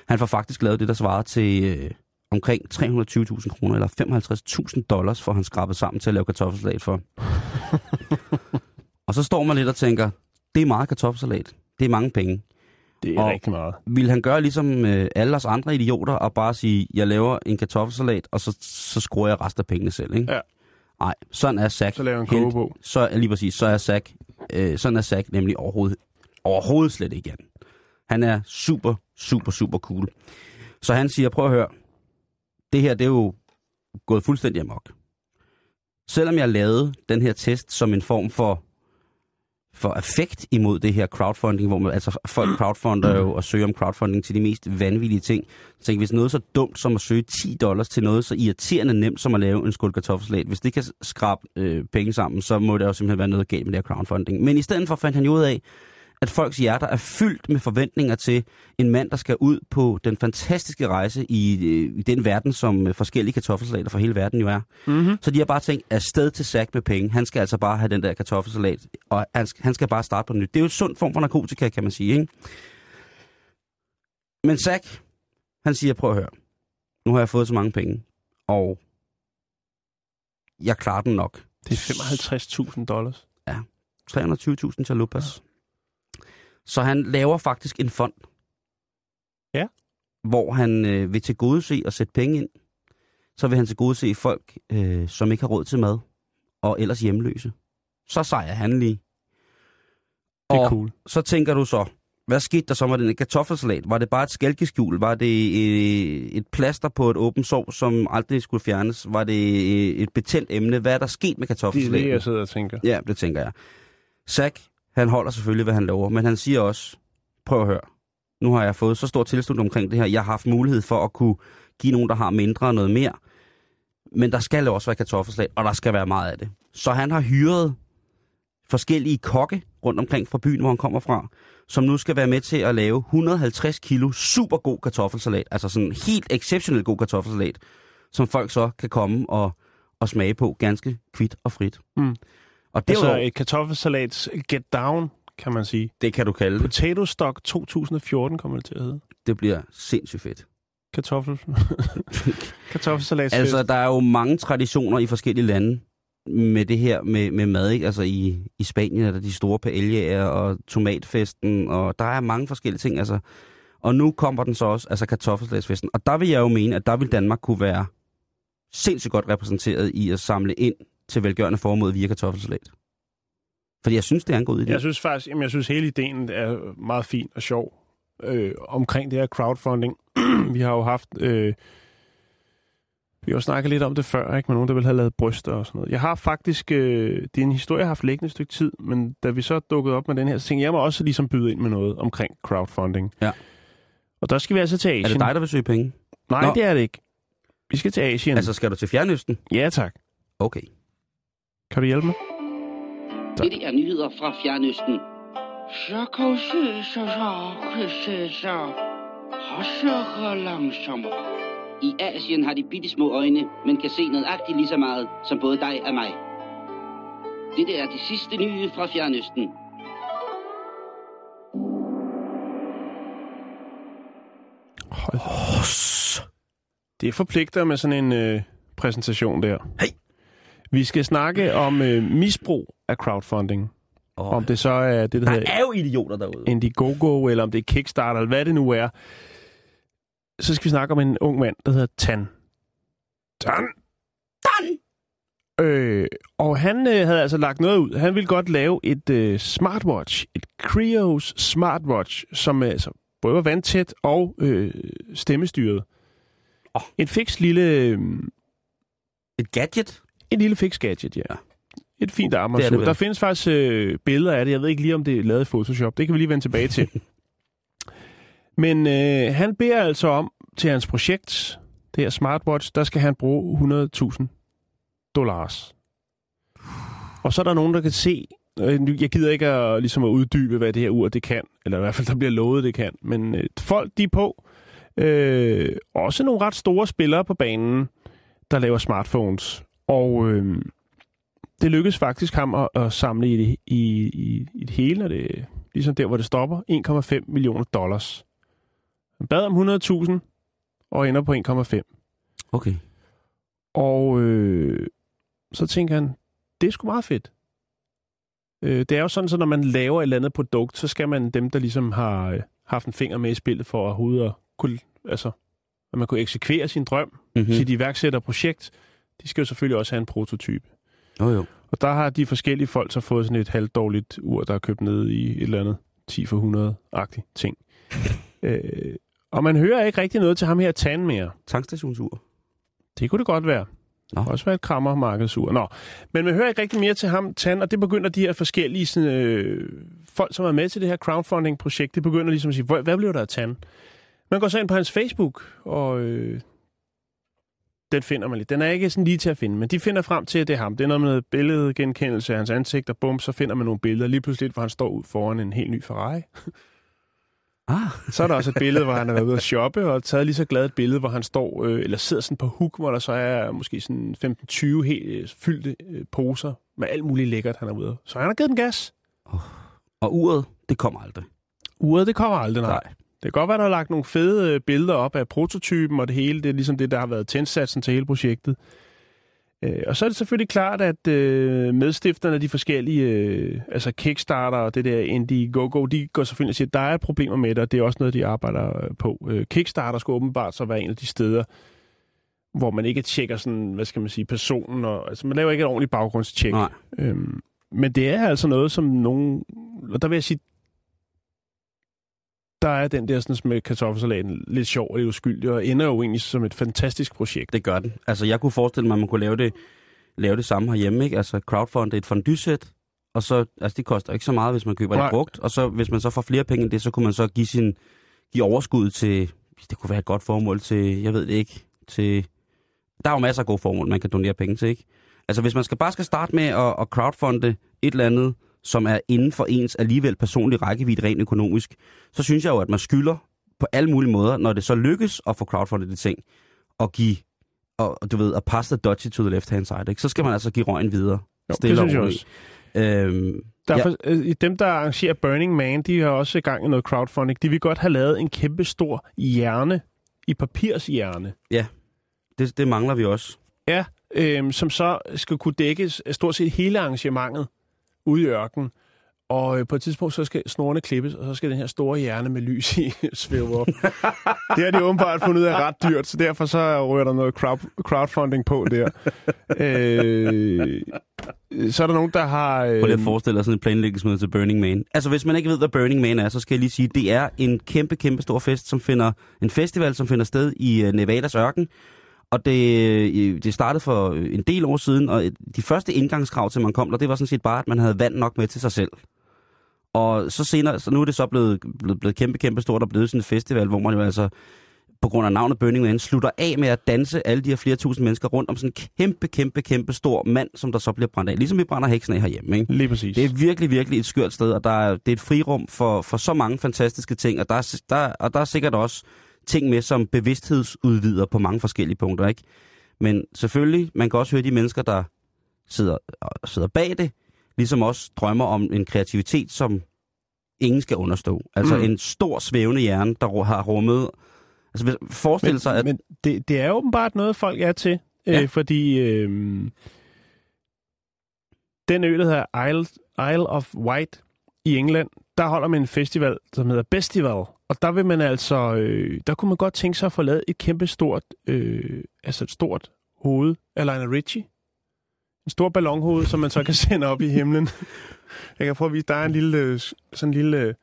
Han får faktisk lavet det, der svarer til øh, omkring 320.000 kroner, eller 55.000 dollars, for han skrabet sammen til at lave kartoffelsalat for. og så står man lidt og tænker, det er meget kartoffelsalat. Det er mange penge. Det er Og- rigtig meget. Vil han gøre ligesom øh, alle os andre idioter, og bare sige, jeg laver en kartoffelsalat, og så, så skruer jeg resten af pengene selv, ikke? Ja. Nej, sådan er Zack. Så laver han helt- kogebog. Så lige præcis, så er Zack, øh, sådan er Zack nemlig overhovedet, overhovedet slet ikke igen. Han er super, super, super cool. Så han siger, prøv at høre, det her, det er jo gået fuldstændig amok. Selvom jeg lavede den her test som en form for for affekt imod det her crowdfunding, hvor man, altså folk crowdfunder jo og søger om crowdfunding til de mest vanvittige ting. Så tænk, hvis noget så dumt som at søge 10 dollars til noget så irriterende nemt som at lave en skål kartoffelsalat, hvis det kan skrabe øh, penge sammen, så må det jo simpelthen være noget galt med det her crowdfunding. Men i stedet for fandt han jo ud af, at folks hjerter er fyldt med forventninger til en mand, der skal ud på den fantastiske rejse i, øh, i den verden, som øh, forskellige kartoffelsalater fra hele verden jo er. Mm-hmm. Så de har bare tænkt, afsted til sack med penge. Han skal altså bare have den der kartoffelsalat, og han skal, han skal bare starte på nyt. Det er jo et sundt form for narkotika, kan man sige, ikke? Men Zack, han siger, prøv at høre. Nu har jeg fået så mange penge, og jeg klarer den nok. Det er 55.000 dollars. 320.000 chalupas. Ja. Så han laver faktisk en fond. Ja. Hvor han øh, vil til gode se og sætte penge ind. Så vil han til gode se folk, øh, som ikke har råd til mad, og ellers hjemløse. Så sejrer han lige. Det er og cool. så tænker du så, hvad skete der så med den kartoffelsalat? Var det bare et skælkeskjul? Var det øh, et plaster på et åbent sår, som aldrig skulle fjernes? Var det øh, et betændt emne? Hvad er der sket med Det er kartoffelsalaten? det, jeg sidder og tænker. Ja, det tænker jeg. Zack, han holder selvfølgelig, hvad han lover, men han siger også, prøv at høre, nu har jeg fået så stor tilslutning omkring det her. Jeg har haft mulighed for at kunne give nogen, der har mindre noget mere. Men der skal jo også være kartoffelsalat, og der skal være meget af det. Så han har hyret forskellige kokke rundt omkring fra byen, hvor han kommer fra, som nu skal være med til at lave 150 kilo super god kartoffelsalat. Altså sådan helt exceptionelt god kartoffelsalat, som folk så kan komme og, og smage på ganske kvidt og frit. Mm. Og det, Altså er jo, et kartoffelsalats get down, kan man sige. det kan du kalde det. Potato Stock 2014 kommer det til at hedde. Det bliver sindssygt fedt. Kartoffel. Kartoffelsalats. Altså, der er jo mange traditioner i forskellige lande med det her med, med mad, ikke? Altså i, i Spanien er der de store paellaer og tomatfesten, og der er mange forskellige ting, altså. Og nu kommer den så også, altså kartoffelsalatsfesten. Og der vil jeg jo mene, at der vil Danmark kunne være sindssygt godt repræsenteret i at samle ind til velgørende formål via kartoffelsalat. Fordi jeg synes, det er en god idé. Jeg synes faktisk, jamen, jeg synes hele ideen er meget fin og sjov øh, omkring det her crowdfunding. vi har jo haft... Øh, vi har jo snakket lidt om det før, ikke? Med nogen, der vil have lavet bryster og sådan noget. Jeg har faktisk... Øh, det er en historie, jeg har haft liggende et stykke tid, men da vi så dukkede op med den her, så tænkte jeg, må også ligesom byde ind med noget omkring crowdfunding. Ja. Og der skal vi altså til Asien. Er det dig, der vil søge penge? Nej, Nå. det er det ikke. Vi skal til Asien. Altså, skal du til Fjernøsten? Ja, tak. Okay. Kan du hjælpe mig? Dette er nyheder fra Fjernøsten. Så kan se så så kan se så. Hasser langsommere. I Asien har de bitte små øjne, men kan se nøjagtigt lige så meget som både dig og mig. Dette er de sidste nye fra Fjernøsten. Hold. Det forpligter med sådan en øh, præsentation der. Hey. Vi skal snakke om øh, misbrug af crowdfunding. Oh, Om det så er det, der der hedder er jo idioter derude. Indiegogo, eller om det er Kickstarter, eller hvad det nu er. Så skal vi snakke om en ung mand, der hedder Tan. Tan! Tan! Øh, og han øh, havde altså lagt noget ud. Han ville godt lave et øh, smartwatch, et Krios smartwatch, som øh, altså, både var vandtæt og øh, stemmestyret. Åh. En fix lille, øh, Et gadget? En lille fix gadget, ja. Et fint armbåndsur. Der findes faktisk øh, billeder af det. Jeg ved ikke lige, om det er lavet i Photoshop. Det kan vi lige vende tilbage til. Men øh, han beder altså om til hans projekt, det her smartwatch, der skal han bruge 100.000 dollars. Og så er der nogen, der kan se, øh, jeg gider ikke at, ligesom at uddybe, hvad det her ur det kan, eller i hvert fald, der bliver lovet, det kan, men øh, folk, de er på. Øh, også nogle ret store spillere på banen, der laver smartphones. Og øh, det lykkedes faktisk ham at, at samle i det, i, i, i det hele, og det ligesom der, hvor det stopper, 1,5 millioner dollars. Han bad om 100.000 og ender på 1,5. Okay. Og øh, så tænker han, det er sgu meget fedt. Øh, det er jo sådan, så når man laver et eller andet produkt, så skal man dem, der ligesom har øh, haft en finger med i spillet for at kunne, altså, at man kunne eksekvere sin drøm, Mm-hmm. mm. sit iværksætterprojekt, de skal jo selvfølgelig også have en prototype. Jo, jo. Og der har de forskellige folk så fået sådan et halvdårligt ur, der er købt ned i et eller andet 10 for 100-agtigt ting. øh, og man hører ikke rigtig noget til ham her Tan mere. Tankstationsur. Det kunne det godt være. Nå. Også være et krammermarkedsur. Nå, men man hører ikke rigtig mere til ham, Tan, og det begynder de her forskellige sådan, øh, folk, som er med til det her crowdfunding-projekt, det begynder ligesom at sige, hvad, hvad blev der af Tan? Man går så ind på hans Facebook, og øh, den finder man lidt. Den er ikke sådan lige til at finde, men de finder frem til, at det er ham. Det er noget med noget billedgenkendelse af hans ansigt, og bum, så finder man nogle billeder. Lige pludselig, hvor han står ud foran en helt ny Ferrari. Ah. Så er der også et billede, hvor han har været ude at shoppe, og taget lige så glad et billede, hvor han står, øh, eller sidder sådan på hook, hvor der så er måske sådan 15-20 helt øh, fyldte øh, poser med alt muligt lækkert, han er ude. Så han har givet den gas. Oh. Og uret, det kommer aldrig. Uret, det kommer aldrig, nej. Nej. Det kan godt være, der har lagt nogle fede øh, billeder op af prototypen og det hele. Det er ligesom det, der har været tændsatsen til hele projektet. Øh, og så er det selvfølgelig klart, at øh, medstifterne af de forskellige, øh, altså Kickstarter og det der Indiegogo, de går selvfølgelig og siger, at der er problemer med det, og det er også noget, de arbejder på. Øh, Kickstarter skal åbenbart så være en af de steder, hvor man ikke tjekker sådan, hvad skal man sige, personen, og, altså man laver ikke et ordentligt baggrundstjek. Nej. Øhm, men det er altså noget, som nogen, og der vil jeg sige, der er den der sådan, med kartoffelsalaten lidt sjov og lidt uskyldig, og ender jo egentlig som et fantastisk projekt. Det gør den. Altså, jeg kunne forestille mig, at man kunne lave det, lave det samme herhjemme, ikke? Altså, crowdfund et fondue-sæt, og så, altså, det koster ikke så meget, hvis man køber Nej. det brugt, og så, hvis man så får flere penge end det, så kunne man så give sin, give overskud til, det kunne være et godt formål til, jeg ved det ikke, til, der er jo masser af gode formål, man kan donere penge til, ikke? Altså, hvis man skal bare skal starte med at, at crowdfunde et eller andet, som er inden for ens alligevel personlig rækkevidde rent økonomisk, så synes jeg jo, at man skylder på alle mulige måder, når det så lykkes at få crowdfundet de ting, og give, og, du ved, at passe the dodgy to the left hand side, ikke? så skal man altså give røgen videre. Jo, det synes jeg roligt. Øhm, Derfor, ja. øh, dem, der arrangerer Burning Man, de har også i gang i noget crowdfunding. De vil godt have lavet en kæmpe stor hjerne, i papirshjerne, det, det mangler vi også. ja, øh, som så skal kunne dække stort set hele arrangementet ude i ørkenen. Og øh, på et tidspunkt, så skal snorene klippes, og så skal den her store hjerne med lys i svæve op. det har de åbenbart fundet ud af ret dyrt, så derfor så rører der noget crowd, crowdfunding på der. øh, så er der nogen, der har... Øh, Prøv lige at forestille dig sådan et planlægningsmøde til Burning Man. Altså, hvis man ikke ved, hvad Burning Man er, så skal jeg lige sige, det er en kæmpe, kæmpe stor fest, som finder, en festival, som finder sted i uh, Nevadas ørken. Og det, øh, det startede for en del år siden, og de første indgangskrav til, man kom der, det var sådan set bare, at man havde vand nok med til sig selv. Og så senere, så nu er det så blevet, blevet, blevet kæmpe, kæmpe stort og blevet sådan en festival, hvor man jo altså på grund af navnet Burning Man, slutter af med at danse alle de her flere tusind mennesker rundt om sådan en kæmpe, kæmpe, kæmpe stor mand, som der så bliver brændt af. Ligesom vi brænder heksen af herhjemme, ikke? Lige præcis. Det er virkelig, virkelig et skørt sted, og der er, det er et frirum for, for så mange fantastiske ting, og der, er, der, og der er sikkert også ting med, som bevidsthedsudvider på mange forskellige punkter, ikke? Men selvfølgelig, man kan også høre de mennesker, der sidder, sidder bag det, ligesom også drømmer om en kreativitet, som ingen skal understå. Altså Mm. en stor svævende hjerne, der har rummet... Altså forestil sig, at... Men det, det er åbenbart noget, folk er til, ja. Ja. øh, fordi øh, den ø, der hedder Isle, Isle of Wight i England, der holder man en festival, som hedder Festival. Og der vil man altså, øh, der kunne man godt tænke sig at få lavet et kæmpe stort, øh, altså et stort hoved af Lionel Richie. En stor ballonhoved, som man så kan sende op i himlen. Jeg kan prøve at vise, der er en lille, øh, sådan en lille,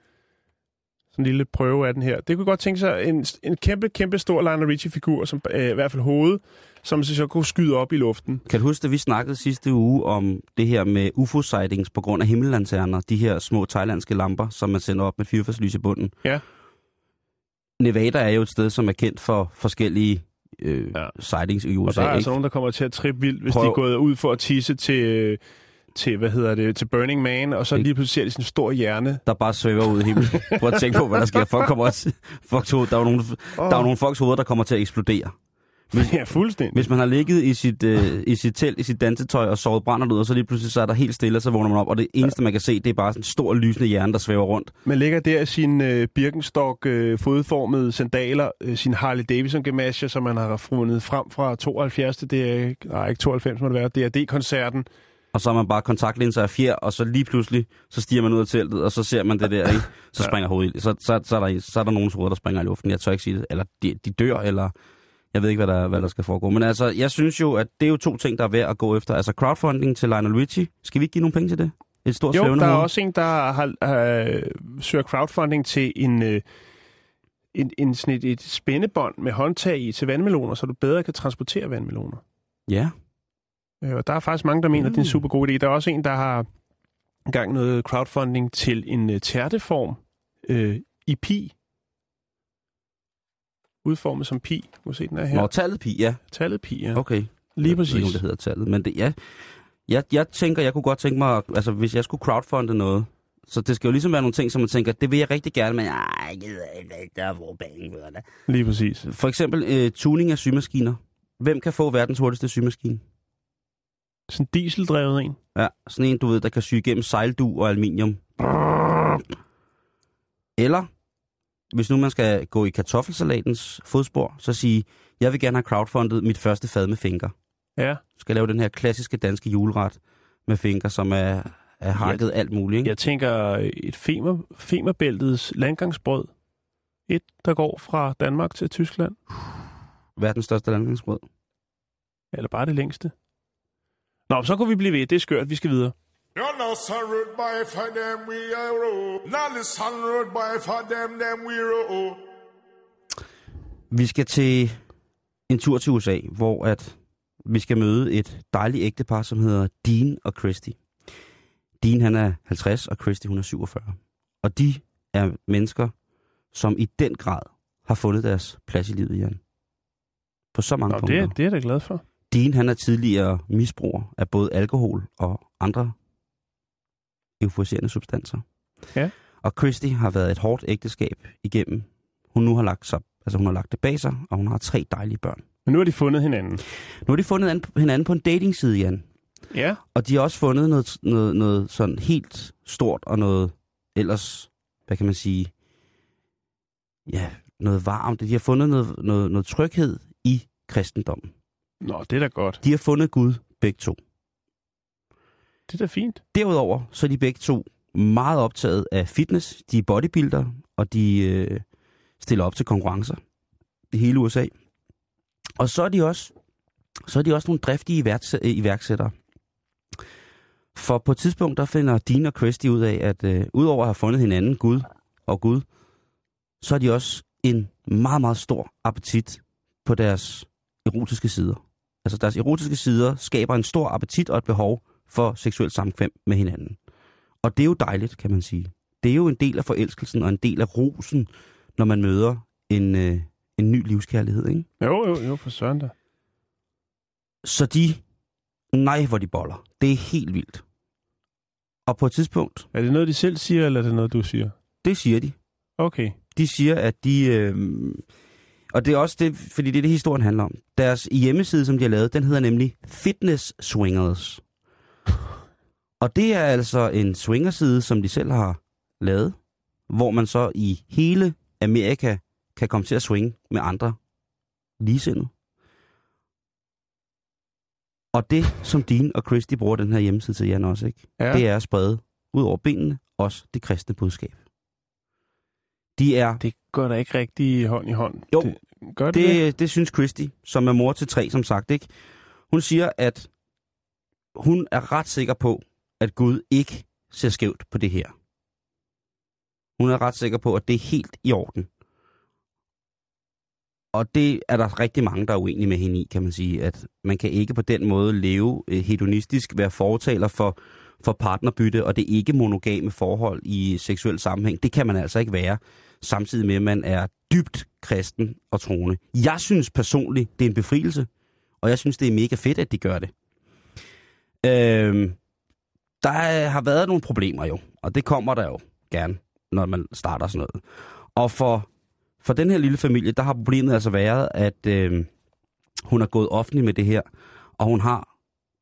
sådan en lille prøve af den her. Det kunne godt tænke sig en, en kæmpe, kæmpe stor Lionel Richie-figur, som øh, i hvert fald hoved, som så kunne skyde op i luften. Kan du huske, at vi snakkede sidste uge om det her med UFO-sightings på grund af himmellanterner, de her små thailandske lamper, som man sender op med fyrfærdslys i bunden? Ja. Nevada er jo et sted, som er kendt for forskellige øh, Ja. sightings i Og USA. der er ikke? altså nogen, der kommer til at trippe vildt, hvis Prøv. de er gået ud for at tisse til, øh, til, hvad hedder det, til Burning Man, og så lige pludselig ser de sådan en stor hjerne. der bare svæver ud i himlen. Prøv at tænke på, hvad der sker. Folk kommer også, folks hoved, der, er jo nogle, der er nogle folks hoveder, der kommer til at eksplodere. Hvis, Ja, fuldstændig. hvis man har ligget i sit, øh, i sit telt, i sit dansetøj og sovet brænder ud, og så lige pludselig så er der helt stille, og så vågner man op, og det eneste, man kan se, det er bare sådan en stor lysende hjerne, der svæver rundt. Man ligger der i sin øh, Birkenstock øh, fodformede sandaler, øh, sin Harley Davidson gemasje, som man har fundet frem fra 72 til det er, nej, ikke 92 må det være, DRD-koncerten. Og så har man bare kontaktlinser af fjer, og så lige pludselig, så stiger man ud af teltet, og så ser man det der, ikke? Så springer hovedet. Så, så, så, er der, så er der nogens hoveder, der springer i luften. Jeg tør ikke sige det. Eller de, de dør, eller jeg ved ikke, hvad der, hvad der skal foregå. Men altså, jeg synes jo, at det er jo to ting, der er værd at gå efter. Altså crowdfunding til Lionel Richie. Skal vi ikke give nogle penge til det? Et stort Jo, der er også en, der har øh, søger crowdfunding til en, øh, en, en sådan et, et spændebånd med håndtag i til vandmeloner, så du bedre kan transportere vandmeloner. Ja. Øh, Og der er faktisk mange, der mener, at det er en super god idé. Der er også en, der har gang noget crowdfunding til en uh, tærteform øh, i pi. Udformet som pi. Kan se, den er her. Nå, tallet pi, ja. Tallet pi, ja. Okay. Lige Jeg ved præcis. ikke, om det hedder tallet, men det, ja. Jeg, jeg tænker, jeg kunne godt tænke mig, altså hvis jeg skulle crowdfunde noget, så det skal jo ligesom være nogle ting, som man tænker, det vil jeg rigtig gerne, men jeg gider ikke, der er hvor penge ved det. Lige præcis. For eksempel øh, tuning af symaskiner. Hvem kan få verdens hurtigste symaskine? Sådan en dieseldrevet en. Ja, sådan en, du ved, der kan sy igennem sejldu og aluminium. Eller, hvis nu man skal gå i kartoffelsalatens fodspor, så sige, jeg vil gerne have crowdfundet mit første fad med finker. Ja. Skal lave den her klassiske danske juleret med finker, som er, er hakket ja. alt muligt. Ikke? Jeg tænker øh, et femer, femerbæltets landgangsbrød. Et, der går fra Danmark til Tyskland. Verdens største landgangsbrød. Eller bare det længste. Nå, så kunne vi blive ved. Det er skørt. Vi skal videre. You're no sun road by for them we are the sun road by for them them we road. Vi skal til en tur til USA, hvor at vi skal møde et dejligt ægtepar, som hedder Dean og Christy. Dean han er 50, og Christy hun er 47. Og de er mennesker, som i den grad har fundet deres plads i livet, Jan. På så mange Nå, punkter. det, det er jeg da glad for. Dean han er tidligere misbruger af både alkohol og andre euforiserende substanser. Ja. Og Christy har været et hårdt ægteskab igennem. Hun nu har lagt sig, altså hun har lagt det bag sig, og hun har tre dejlige børn. Men nu har de fundet hinanden. Nu har de fundet an- hinanden på en datingside, Jan. Ja. Og de har også fundet noget, noget, noget sådan helt stort og noget ellers, hvad kan man sige, ja, noget varmt. De har fundet noget, noget, noget tryghed i kristendommen. Nå, det er da godt. De har fundet Gud begge to. Det er da fint. Derudover så er de begge to meget optaget af fitness. De er bodybuilder, og de øh, stiller op til konkurrencer i hele USA. Og så er de også, så er de også nogle driftige iværks- øh, iværksættere. For på et tidspunkt, der finder Dean og Christy ud af, at øh, udover at have fundet hinanden, Gud og Gud, så har de også en meget, meget stor appetit på deres erotiske sider. Altså deres erotiske sider skaber en stor appetit og et behov for seksuel samkvem med hinanden. Og det er jo dejligt, kan man sige. Det er jo en del af forelskelsen og en del af rosen, når man møder en, øh, en ny livskærlighed, ikke? Jo, jo, jo, for søren da. Så de, nej hvor de boller. Det er helt vildt. Og på et tidspunkt, Er det noget, de selv siger, eller er det noget, du siger? det siger de. Okay. De siger, at de... Øh, og det er også det, fordi det er det, historien handler om. Deres hjemmeside, som de har lavet, den hedder nemlig Fitness Swingers. Og det er altså en swingerside, som de selv har lavet, hvor man så i hele Amerika kan komme til at swinge med andre ligesindede. Og det, som Dean og Christy bruger den her hjemmeside til, Jan også, ikke? Ja. det er at sprede ud over benene også det kristne budskab. De er Det går da ikke rigtig hånd i hånd. Jo, det, gør det, det? det, det synes Christy, som er mor til tre, som sagt, ikke? Hun siger, at hun er ret sikker på, at Gud ikke ser skævt på det her. Hun er ret sikker på, at det er helt i orden. Og det er der rigtig mange, der er uenige med hende i, kan man sige. At man kan ikke på den måde leve øh, hedonistisk, være fortaler for, for partnerbytte, og det ikke monogame forhold i seksuel sammenhæng. Det kan man altså ikke være, samtidig med, at man er dybt kristen og troende. Jeg synes personligt, det er en befrielse, og jeg synes, det er mega fedt, at de gør det. Øhm, der har været nogle problemer jo, og det kommer der jo gerne, når man starter sådan noget. Og for, for den her lille familie, der har problemet altså været, at øh, hun er gået offentlig med det her, og hun har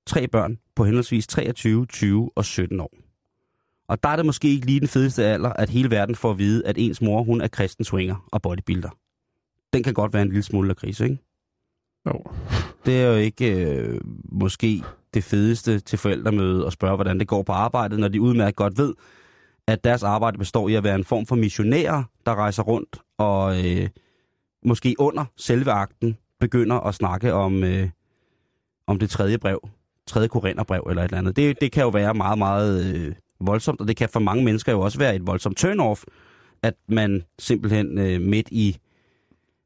tre børn på henholdsvis 23, 20 og 17 år. Og der er det måske ikke lige den fedeste alder, at hele verden får at vide, at ens mor, hun er kristen swinger og bodybuilder. Den kan godt være en lille smule krise, ikke? Jo. Det er jo ikke øh, måske det fedeste til forældremøde at spørge, hvordan det går på arbejdet, når de udmærket godt ved, at deres arbejde består i at være en form for missionærer, der rejser rundt og øh, måske under selve akten begynder at snakke om, øh, om det tredje brev, tredje korintherbrev eller et eller andet. Det, det kan jo være meget, meget øh, voldsomt, og det kan for mange mennesker jo også være et voldsomt turn-off, at man simpelthen øh, midt i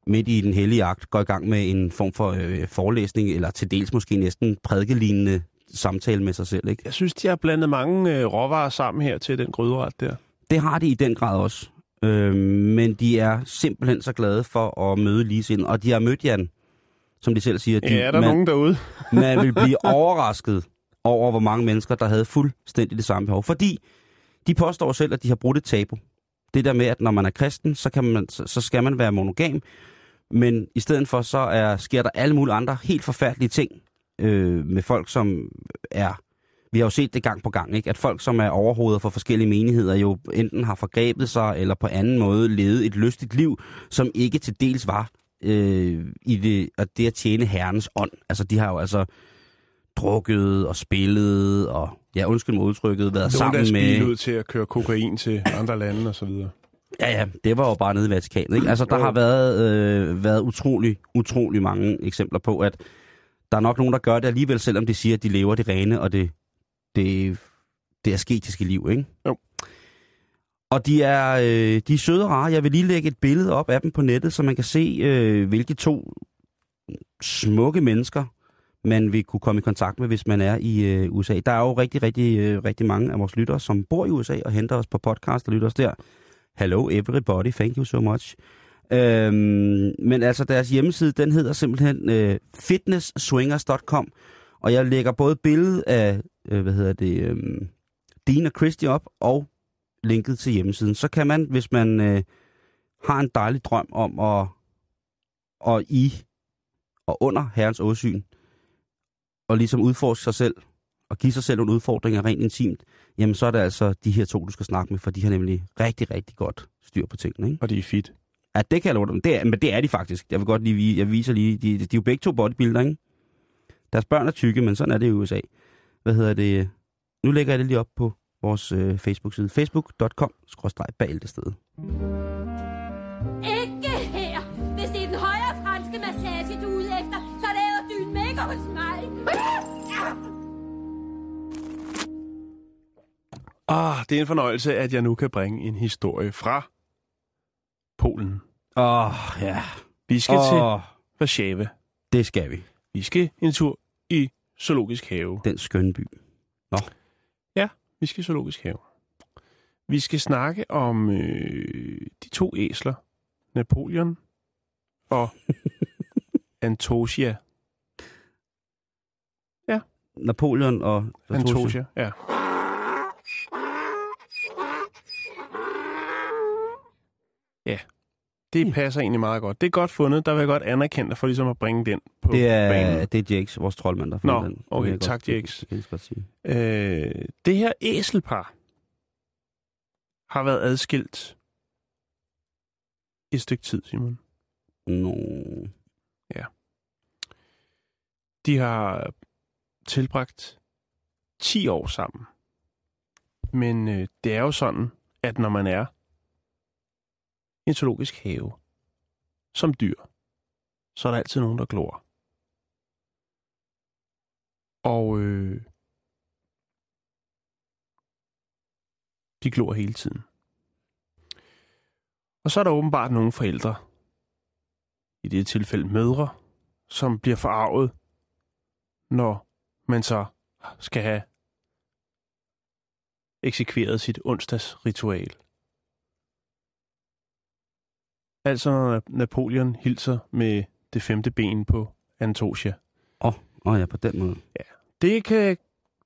midt i den hellige akt går i gang med en form for øh, forelæsning, eller til dels måske næsten prædikelignende samtale med sig selv. Ikke? Jeg synes, de har blandet mange øh, råvarer sammen her til den gryderet der. Det har de i den grad også. Øh, men de er simpelthen så glade for at møde ligesindede. Og de har mødt Jan, som de selv siger. De, Ja, er der man, nogen derude? man vil blive overrasket over, hvor mange mennesker, der havde fuldstændig det samme behov. Fordi de påstår selv, at de har brudt et tabu. Det der med, at når man er kristen, så, kan man, så skal man være monogam. Men i stedet for, så er, sker der alle mulige andre helt forfærdelige ting øh, med folk, som er... Vi har jo set det gang på gang, ikke? at folk, som er overhovedet for forskellige menigheder, jo enten har forgrebet sig, eller på anden måde levet et lystigt liv, som ikke til dels var øh, i det, at det at tjene herrens ånd. Altså, de har jo altså drukket og spillet, og ja, undskyld mig udtrykket, været Nogen, sammen med... ud til at køre kokain til andre lande og så videre. Ja, ja, det var jo bare nede i Vatikanet. Ikke? Altså, der har været, øh, været utrolig, utrolig mange eksempler på, at der er nok nogen, der gør det alligevel, selvom de siger, at de lever det rene og det, det, det asketiske liv. Ikke? Jo. Og de er, øh, de er søde og rare. Jeg vil lige lægge et billede op af dem på nettet, så man kan se, øh, hvilke to smukke mennesker, man vil kunne komme i kontakt med, hvis man er i øh, USA. Der er jo rigtig, rigtig, øh, rigtig mange af vores lyttere, som bor i USA og henter os på podcast og lytter os der. Hello everybody, thank you so much. Øhm, men altså deres hjemmeside, den hedder simpelthen øh, fitnessswingers.com, og jeg lægger både billedet af, øh, hvad hedder det, øh, Dean og Christy op, og linket til hjemmesiden. Så kan man, hvis man øh, har en dejlig drøm om at, og i og under herrens åsyn, og ligesom udforske sig selv, og give sig selv nogle udfordringer rent intimt, jamen så er det altså de her to, du skal snakke med, for de har nemlig rigtig, rigtig godt styr på tingene. Ikke? Og de er fit. Ja, det kan jeg love dig. Det er, men det er de faktisk. Jeg vil godt lige vise, jeg viser lige, de, de, er jo begge to bodybuilder, ikke? Deres børn er tykke, men sådan er det i USA. Hvad hedder det? Nu lægger jeg det lige op på vores øh, Facebook-side. facebook.com-bæltested. Ikke Ah, det er en fornøjelse, at jeg nu kan bringe en historie fra Polen. Åh, oh, ja. Vi skal Åh. til Warszawa. Det skal vi. Vi skal en tur i Zoologisk Have. Den skønne by. Nå. Ja, vi skal i Zoologisk Have. Vi skal snakke om øh, de to æsler, Napoleon og Antosia. Napoleon og... Antosia, ja. Ja, det passer egentlig meget godt. Det er godt fundet. Der vil jeg godt anerkende dig for ligesom at bringe den på Det er, banen. det er Jakes, vores troldmand, der har Nå, fundet den. Det okay, jeg tak, godt, Jakes. Det, det. Øh, det her æselpar har været adskilt et stykke tid, Simon. Nå. Ja. De har tilbragt 10 år sammen. Men øh, det er jo sådan, at når man er i en zoologisk have som dyr, så er der altid nogen, der glor. Og øh, de glor hele tiden. Og så er der åbenbart nogle forældre, i det tilfælde mødre, som bliver forarvet, når man så skal have eksekveret sit onsdagsritual. Altså når Napoleon hilser med det femte ben på Antosia. Åh, oh, oh ja, på den måde. Ja. Det, kan,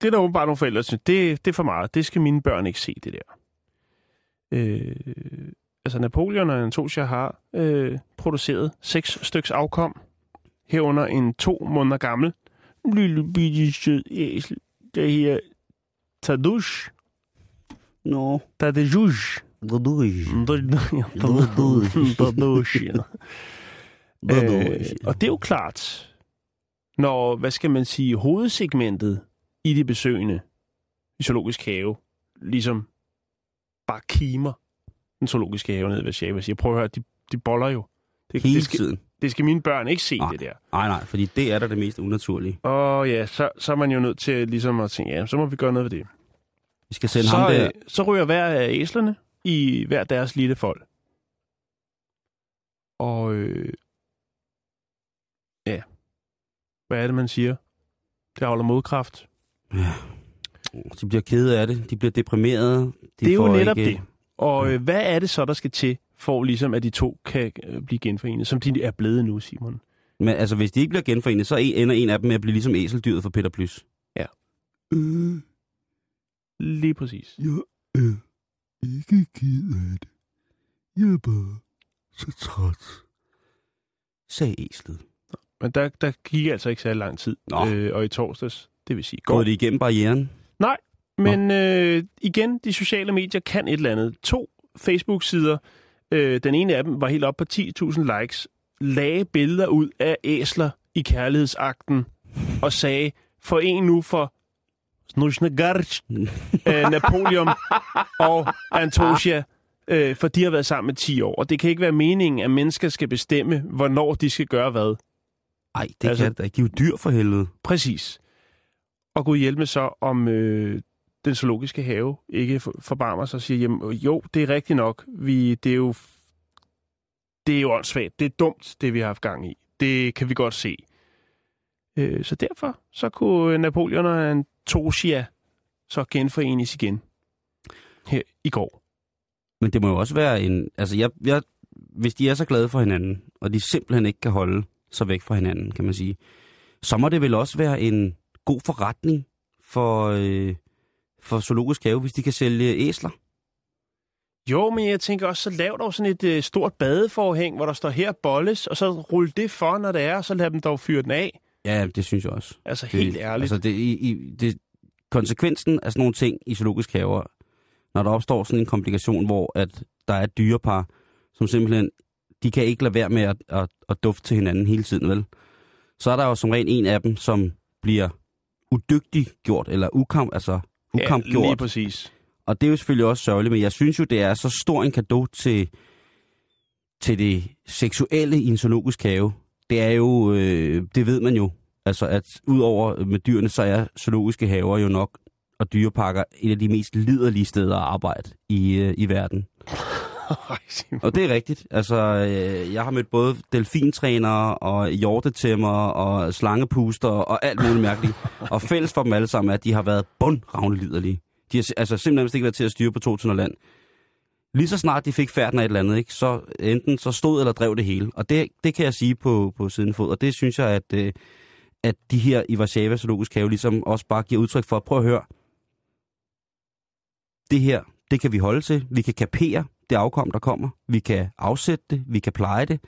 det er der åbenbart nogle forældre, synes, det, det er for meget. Det skal mine børn ikke se, det der. Øh, altså Napoleon og Antosia har øh, produceret seks styks afkom. Herunder en to måneder gammel lille bitte sød æsel, der her Tadush. Nå. Tadush. Tadush. Tadush. ja. Øh, og det er jo klart, når, hvad skal man sige, hovedsegmentet i de besøgende i zoologisk have, ligesom bare kimer den zoologiske have nede ved Warszawa. Jeg prøver at høre, de, de boller jo. Det, Hele det skal, tiden. Det skal mine børn ikke se, Nej. det der. Nej, nej, fordi det er da det mest unaturlige. Og ja, så, så er man jo nødt til ligesom at tænke, ja, så må vi gøre noget ved det. Vi skal sende så, ham der... øh, så ryger hver af æslerne i hver deres lille folk. Og øh, ja, hvad er det, man siger? Det avler modkraft. Ja. Oh, de bliver kede af det, de bliver deprimerede. De det er jo netop ikke... det. Og øh, hvad er det så, der skal til, for ligesom at de to kan øh, blive genforenet, som de er blevet nu, Simon? Men altså, hvis de ikke bliver genforenet, så ender en af dem med at blive ligesom æseldyret for Peter Plys. Ja. Øh. Lige præcis. Ja, øh ikke ked af det. Jeg er bare så træt. Sagde æslet. Men der, der gik altså ikke særlig lang tid. Nå. Øh, og i torsdags, det vil sige går. Det igennem barrieren? Nej, men øh, igen, de sociale medier kan et eller andet. To Facebook-sider, øh, den ene af dem var helt op på 10.000 likes, lagde billeder ud af æsler i kærlighedsakten og sagde, for en nu for Snusnegarch, øh, Napoleon og Antosia, øh, for de har været sammen i 10 år. Og det kan ikke være meningen, at mennesker skal bestemme, hvornår de skal gøre hvad. Nej, det Altså- kan det da jo dyr for helvede. Præcis. Og Gud hjælpe så, om øh, den zoologiske have ikke for- forbarmer sig og siger, jamen, jo, det er rigtigt nok. Vi, det er jo det er jo åndssvagt. Det er dumt, det vi har haft gang i. Det kan vi godt se. Øh, så derfor så kunne Napoleon og Antosia så genforenes igen her i går. Men det må jo også være en... Altså, jeg, jeg, hvis de er så glade for hinanden, og de simpelthen ikke kan holde sig væk fra hinanden, kan man sige, så må det vel også være en god forretning for, øh, for zoologisk have, hvis de kan sælge æsler. Jo, men jeg tænker også, så lav dog sådan et øh, stort badeforhæng, hvor der står her bolles, og så rulle det for, når det er, og så lad dem dog fyre den af. Ja, det synes jeg også. Altså det, helt ærligt. Altså, det, i, i, det, konsekvensen af sådan nogle ting i zoologisk haver, når der opstår sådan en komplikation, hvor at der er et dyrepar, som simpelthen, de kan ikke lade være med at, at, at dufte til hinanden hele tiden, vel? Så er der jo som regel en af dem, som bliver udygtiggjort, eller ukamp, altså ja, lige præcis. Og det er jo selvfølgelig også sørgeligt, men jeg synes jo, det er så stor en gave til, til det seksuelle i en zoologisk have. Det er jo, øh, det ved man jo, altså at udover med dyrene, så er zoologiske haver jo nok, og dyreparker, et af de mest liderlige steder at arbejde i, øh, i verden. Og det er rigtigt. Altså, øh, jeg har mødt både delfintrænere og hjortetæmmer og slangepuster og alt muligt mærkeligt. og fælles for dem alle sammen er, at de har været bundravne liderlige. De har altså simpelthen ikke været til at styre på to land. Lige så snart de fik færden af et eller andet, ikke, så enten så stod eller drev det hele. Og det, det kan jeg sige på, på siden fod. Og det synes jeg, at, øh, at de her i Varsava Zoologisk Have ligesom også bare giver udtryk for, prøv at høre, det her, det kan vi holde til. Vi kan kapere det afkom, der kommer. Vi kan afsætte det. Vi kan pleje det.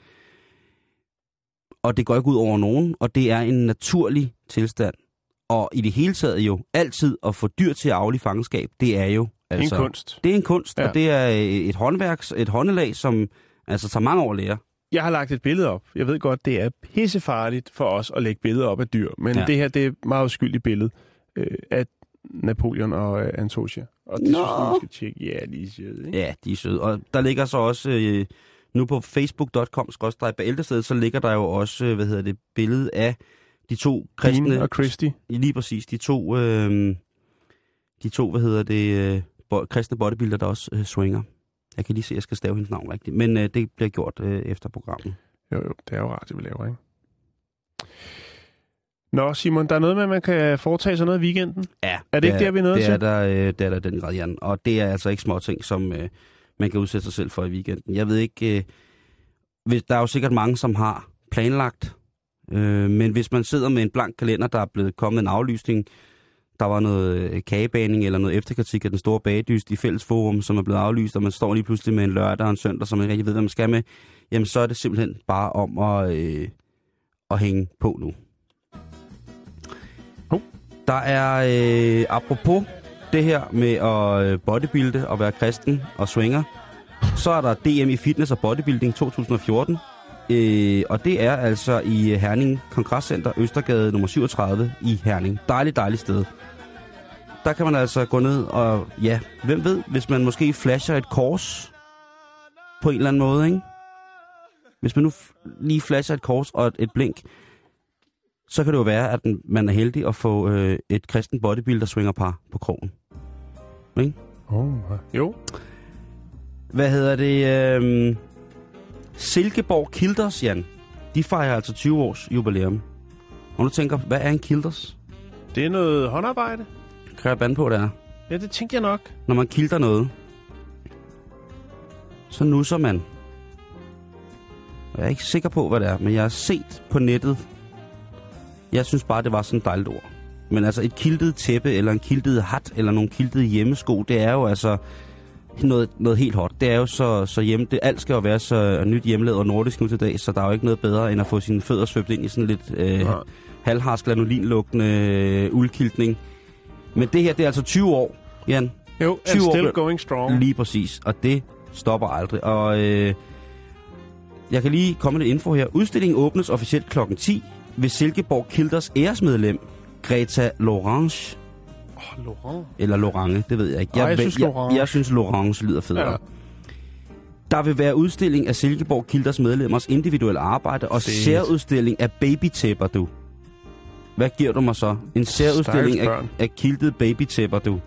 Og det går ikke ud over nogen, og det er en naturlig tilstand. Og i det hele taget jo, altid at få dyr til at aflige fangenskab, det er jo... Altså, en kunst. Det er en kunst, Ja. og det er et håndværks, et håndelag, som altså tager mange år at lære. Jeg har lagt et billede op. Jeg ved godt, det er pissefarligt for os at lægge billeder op af dyr, men ja. Det her det er et meget uskyldigt billede øh, af Napoleon og øh, Antosia. Og det Nå. synes jeg, skal tjekke. Ja, lige søde, ikke? Ja, de er søde. Og der ligger så også, øh, nu på facebook.com bæltestedet, så ligger der jo også, øh, hvad hedder det, billede af de to kristne... Dean og Christy. Lige præcis, de to, øh, de to, hvad hedder det, øh, bo- kristne bodybuilder, der også øh, swinger. Jeg kan lige se, at jeg skal stave hendes navn rigtigt. Men øh, det bliver gjort øh, efter programmet. Jo, jo, det er jo radio, vi laver, ikke? Nå, Simon, der er noget med, at man kan foretage sig noget i weekenden. Ja. Er det ikke der, vi er nået det til? Er der, øh, det er der den grad, Jan. Og det er altså ikke små ting, som øh, man kan udsætte sig selv for i weekenden. Jeg ved ikke, øh, hvis, der er jo sikkert mange, som har planlagt, øh, men hvis man sidder med en blank kalender, der er blevet kommet en aflysning, der var noget øh, kagebaning eller noget efterkritik af den store bagedyst i fællesforum, som er blevet aflyst, og man står lige pludselig med en lørdag og en søndag, som man ikke rigtig ved, hvad man skal med, jamen så er det simpelthen bare om at, øh, at hænge på nu. Hov. Der er, øh, apropos det her med at øh, bodybuilde og være kristen og swinger, så er der DM i fitness og bodybuilding 2014. Øh, og det er altså i Herning Kongresscenter, Østergade nummer 37 i Herning. Dejligt, dejligt sted. Der kan man altså gå ned og, ja, hvem ved, hvis man måske flasher et kors på en eller anden måde, ikke? Hvis man nu f- lige flasher et kors og et, et blink, så kan det jo være, at man er heldig at få øh, et kristen bodybuilder swingerpar på krogen. Oh, jo. Hvad hedder det? Øh, Silkeborg Kilders, Jan. De fejrer altså 20 års jubilæum. Og du tænker, hvad er en kilders? Det er noget håndarbejde. Jeg bande på, det er? Ja, det tænkte jeg nok. Når man kilder noget, så nusser man. Og Jeg er ikke sikker på, hvad det er, men jeg har set på nettet. Jeg synes bare, det var sådan et dejligt ord. Men altså et kiltet tæppe, eller en kiltet hat, eller nogle kiltede hjemmesko, det er jo altså noget, noget helt hot. Det er jo så, så hjemme. Det, alt skal jo være så nyt hjemmelavet og nordisk nu til dag, så der er jo ikke noget bedre, end at få sine fødder svøbt ind i sådan lidt øh, halvharsk lanolinlugtende øh, uldkiltning. Men det her, det er altså 20 år, Jan. Jo, 20 and år still blev- going strong. Lige præcis, og det stopper aldrig. Og øh, jeg kan lige komme med lidt info her. Udstillingen åbnes officielt kl. 10 ved Silkeborg Kilders æresmedlem, Greta Lorange. Oh, Laurent. Eller Lorange, det ved jeg ikke. Ej, jeg synes, jeg, Lorange. jeg synes Lorange lyder federe. Ja. Der vil være udstilling af Silkeborg Kilders medlemmers individuelle arbejde og Fedt. særudstilling af babytæpper, du. Hvad giver du mig så? En særudstilling af, af kiltede babytæpper, du.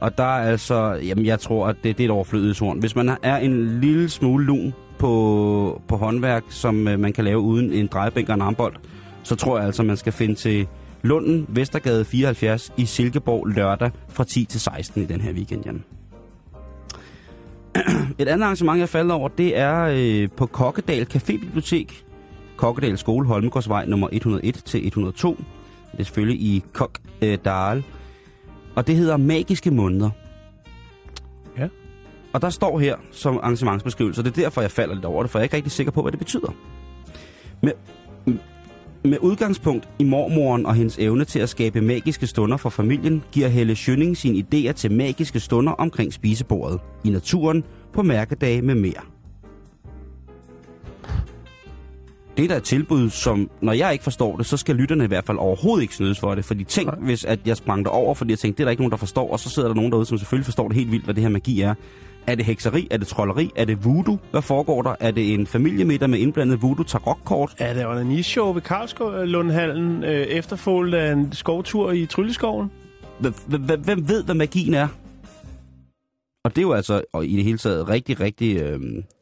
Og der er altså, jamen jeg tror, at det, det er et overflødighedshorn. Hvis man er en lille smule lun på, på håndværk, som øh, man kan lave uden en drejebænk og en armbold, så tror jeg altså, man skal finde til Lunden, Vestergade 74 i Silkeborg lørdag fra 10 til 16 i den her weekend, Jan. Et andet arrangement, jeg faldt over, det er øh, på Kokkedal Cafébibliotek. Kokkedal Skole, Holmegårdsvej nummer 101 til 102. Det er selvfølgelig i Kokkedal. Og det hedder Magiske Måneder. Ja. Og der står her som arrangementsbeskrivelse, og det er derfor, jeg falder lidt over det, for jeg er ikke rigtig sikker på, hvad det betyder. Med, med udgangspunkt i mormoren og hendes evne til at skabe magiske stunder for familien, giver Helle Schønning sine idéer til magiske stunder omkring spisebordet, i naturen, på mærkedage med mere. Det er da et tilbud, som, når jeg ikke forstår det, så skal lytterne i hvert fald overhovedet ikke snydes for det. Fordi tænk, hvis at jeg sprang over, fordi jeg tænkte, det er der ikke nogen, der forstår, og så sidder der nogen derude, som selvfølgelig forstår det helt vildt, hvad det her magi er. Er det hekseri? Er det trolleri? Er det voodoo? Hvad foregår der? Er det en familiemiddag med indblandet voodoo tarotkort? Er det onanishow ved Karlslundhallen, øh, efterfulgt af en skovtur i Trylleskoven? Hvem ved, hvad magien er? Og det er jo altså og i det hele taget rigtig, rigtig, øh,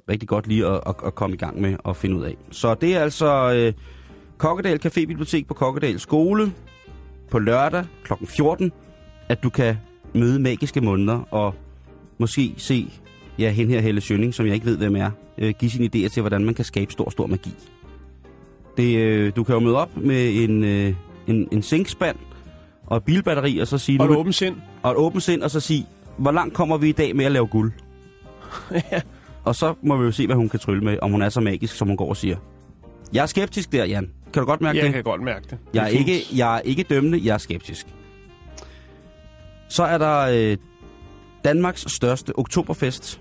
rigtig godt lige at, at, at komme i gang med at finde ud af. Så det er altså øh, Kokkedal Café Bibliotek på Kokkedal Skole på lørdag kl. 14, at du kan møde magiske måneder og måske se ja, hende her Helle Schønning, som jeg ikke ved, hvem er, øh, give sine idéer til, hvordan man kan skabe stor, stor magi. Det, øh, du kan jo møde op med en, øh, en, en zinkspand og bilbatteri, og så sige... Og et åbent sind. og et åbent sind, og så sige, hvor langt kommer vi i dag med at lave guld? ja. Og så må vi jo se, hvad hun kan trylle med, om hun er så magisk, som hun går og siger. Jeg er skeptisk der, Jan. Kan du godt mærke Jeg det? kan godt mærke det. Jeg er, ikke, jeg er ikke dømmende, jeg er skeptisk. Så er der øh, Danmarks største oktoberfest.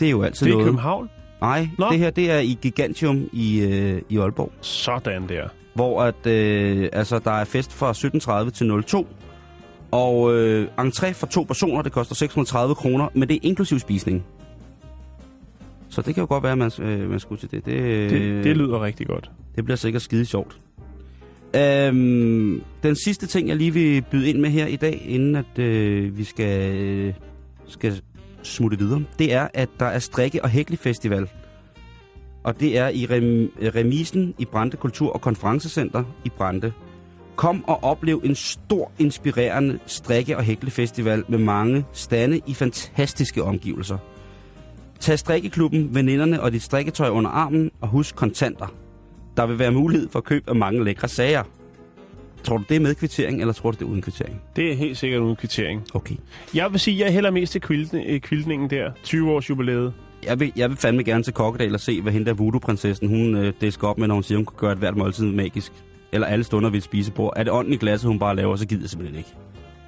Det er jo altid Det er i noget. København? Nej, Nå. det her det er i Gigantium i, øh, i Aalborg. Sådan der. Hvor at, øh, altså, der er fest fra 17.30 til 02. Og øh, entré for to personer, det koster 630 kroner, men det er inklusiv spisning. Så det kan jo godt være, at man, øh, man skulle til det. Det, Det, det lyder rigtig godt. det bliver sikkert skide sjovt. Øhm, den sidste ting, jeg lige vil byde ind med her i dag, inden at øh, vi skal, øh, skal smutte videre, det er, at der er strikke- og hæklefestival. Og det er i rem, remisen i Brande Kultur- og Konferencecenter i Brande. Kom og oplev en stor, inspirerende strikke- og hæklefestival med mange stande i fantastiske omgivelser. Tag strikkeklubben, veninderne og dit strikketøj under armen, og husk kontanter. Der vil være mulighed for køb af mange lækre sager. Tror du, det er med kvittering, eller tror du, det er uden kvittering? Det er helt sikkert uden kvittering. Okay. Jeg vil sige, at jeg hælder mest til kviltning, øh, kviltningen der. 20 års jubilæet. Jeg vil, jeg vil fandme gerne til Kokkedal og se, hvad hende der voodoo-prinsessen, hun øh, disker op med, når hun siger, hun kan gøre et hvert måltid magisk. Eller alle stunder ved et spisebord. Er det ånden i glasset, hun bare laver, så gider jeg simpelthen ikke.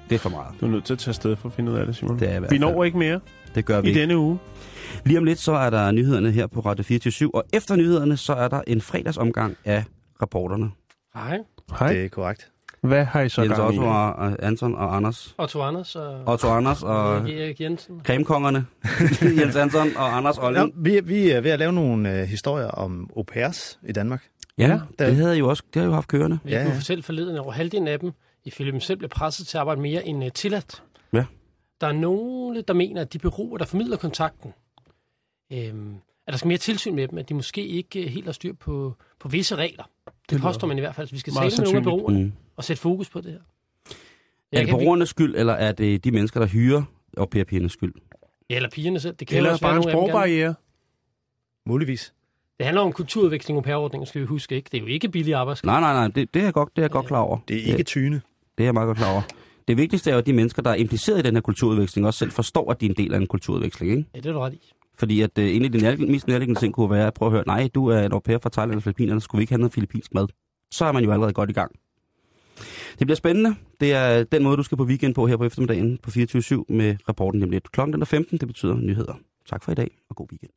Det er for meget. Du er nødt til at tage sted for at finde ud af det, Simon. Det er Vi når ikke mere Det gør vi i ikke. denne uge. Lige om lidt, så er der nyhederne her på Radio 24 og efter nyhederne, så er der en fredagsomgang af rapporterne. Hej. Hej. Det er korrekt. Hvad har I så Jens gang i? Otto og og Anton og Anders. Otto Anders og... Otto Anders og Erik Jensen. cremekongerne. Jens Anton og Anders Ja, Olling. vi, vi er ved at lave nogle øh, historier om au pairs i Danmark. Ja, der- det havde jeg jo også det har jeg jo haft kørende. Ja, ja, kunne ja. fortælle forleden, at over halvdelen af dem, ifølge dem selv, bliver presset til at arbejde mere end uh, tilladt. Ja. Der er nogle, der mener, at de bureauer, der formidler kontakten, øhm, at der skal mere tilsyn med dem, at de måske ikke øh, helt har styr på, på visse regler. Det Det påstår man i hvert fald. Så vi skal tale med nogle af bureauerne Mm. og sætte fokus på det her. Er Jeg det kan- borgernes skyld, eller er det de mennesker, der hyrer au pair-pigernes skyld? Ja, eller pigerne selv. Det kan jo Eller også være, bare en sprogbarriere. Muligvis. Det handler om kulturudveksling og pærordningen, skal vi huske, ikke? Det er jo ikke billig arbejdskraft. Nej, nej, nej, det, det er jeg godt, det er jeg godt klar over. Det er ikke tyne. Det er jeg meget godt klar over. Det vigtigste er jo, at de mennesker, der er impliceret i den her kulturudveksling, også selv forstår, at de er en del af en kulturudveksling, ikke? Ja, det er du ret i. Fordi at uh, en af de nær, mest nærliggende ting kunne være at prøve at høre, nej, du er en au pair fra Thailand og Filippinerne, skulle vi ikke have noget filippinsk mad? Så er man jo allerede godt i gang. Det bliver spændende. Det er den måde, du skal på weekend på her på eftermiddagen på 24-7 med rapporten nemlig. Klokken den er 15, det betyder nyheder. Tak for i dag, og god weekend.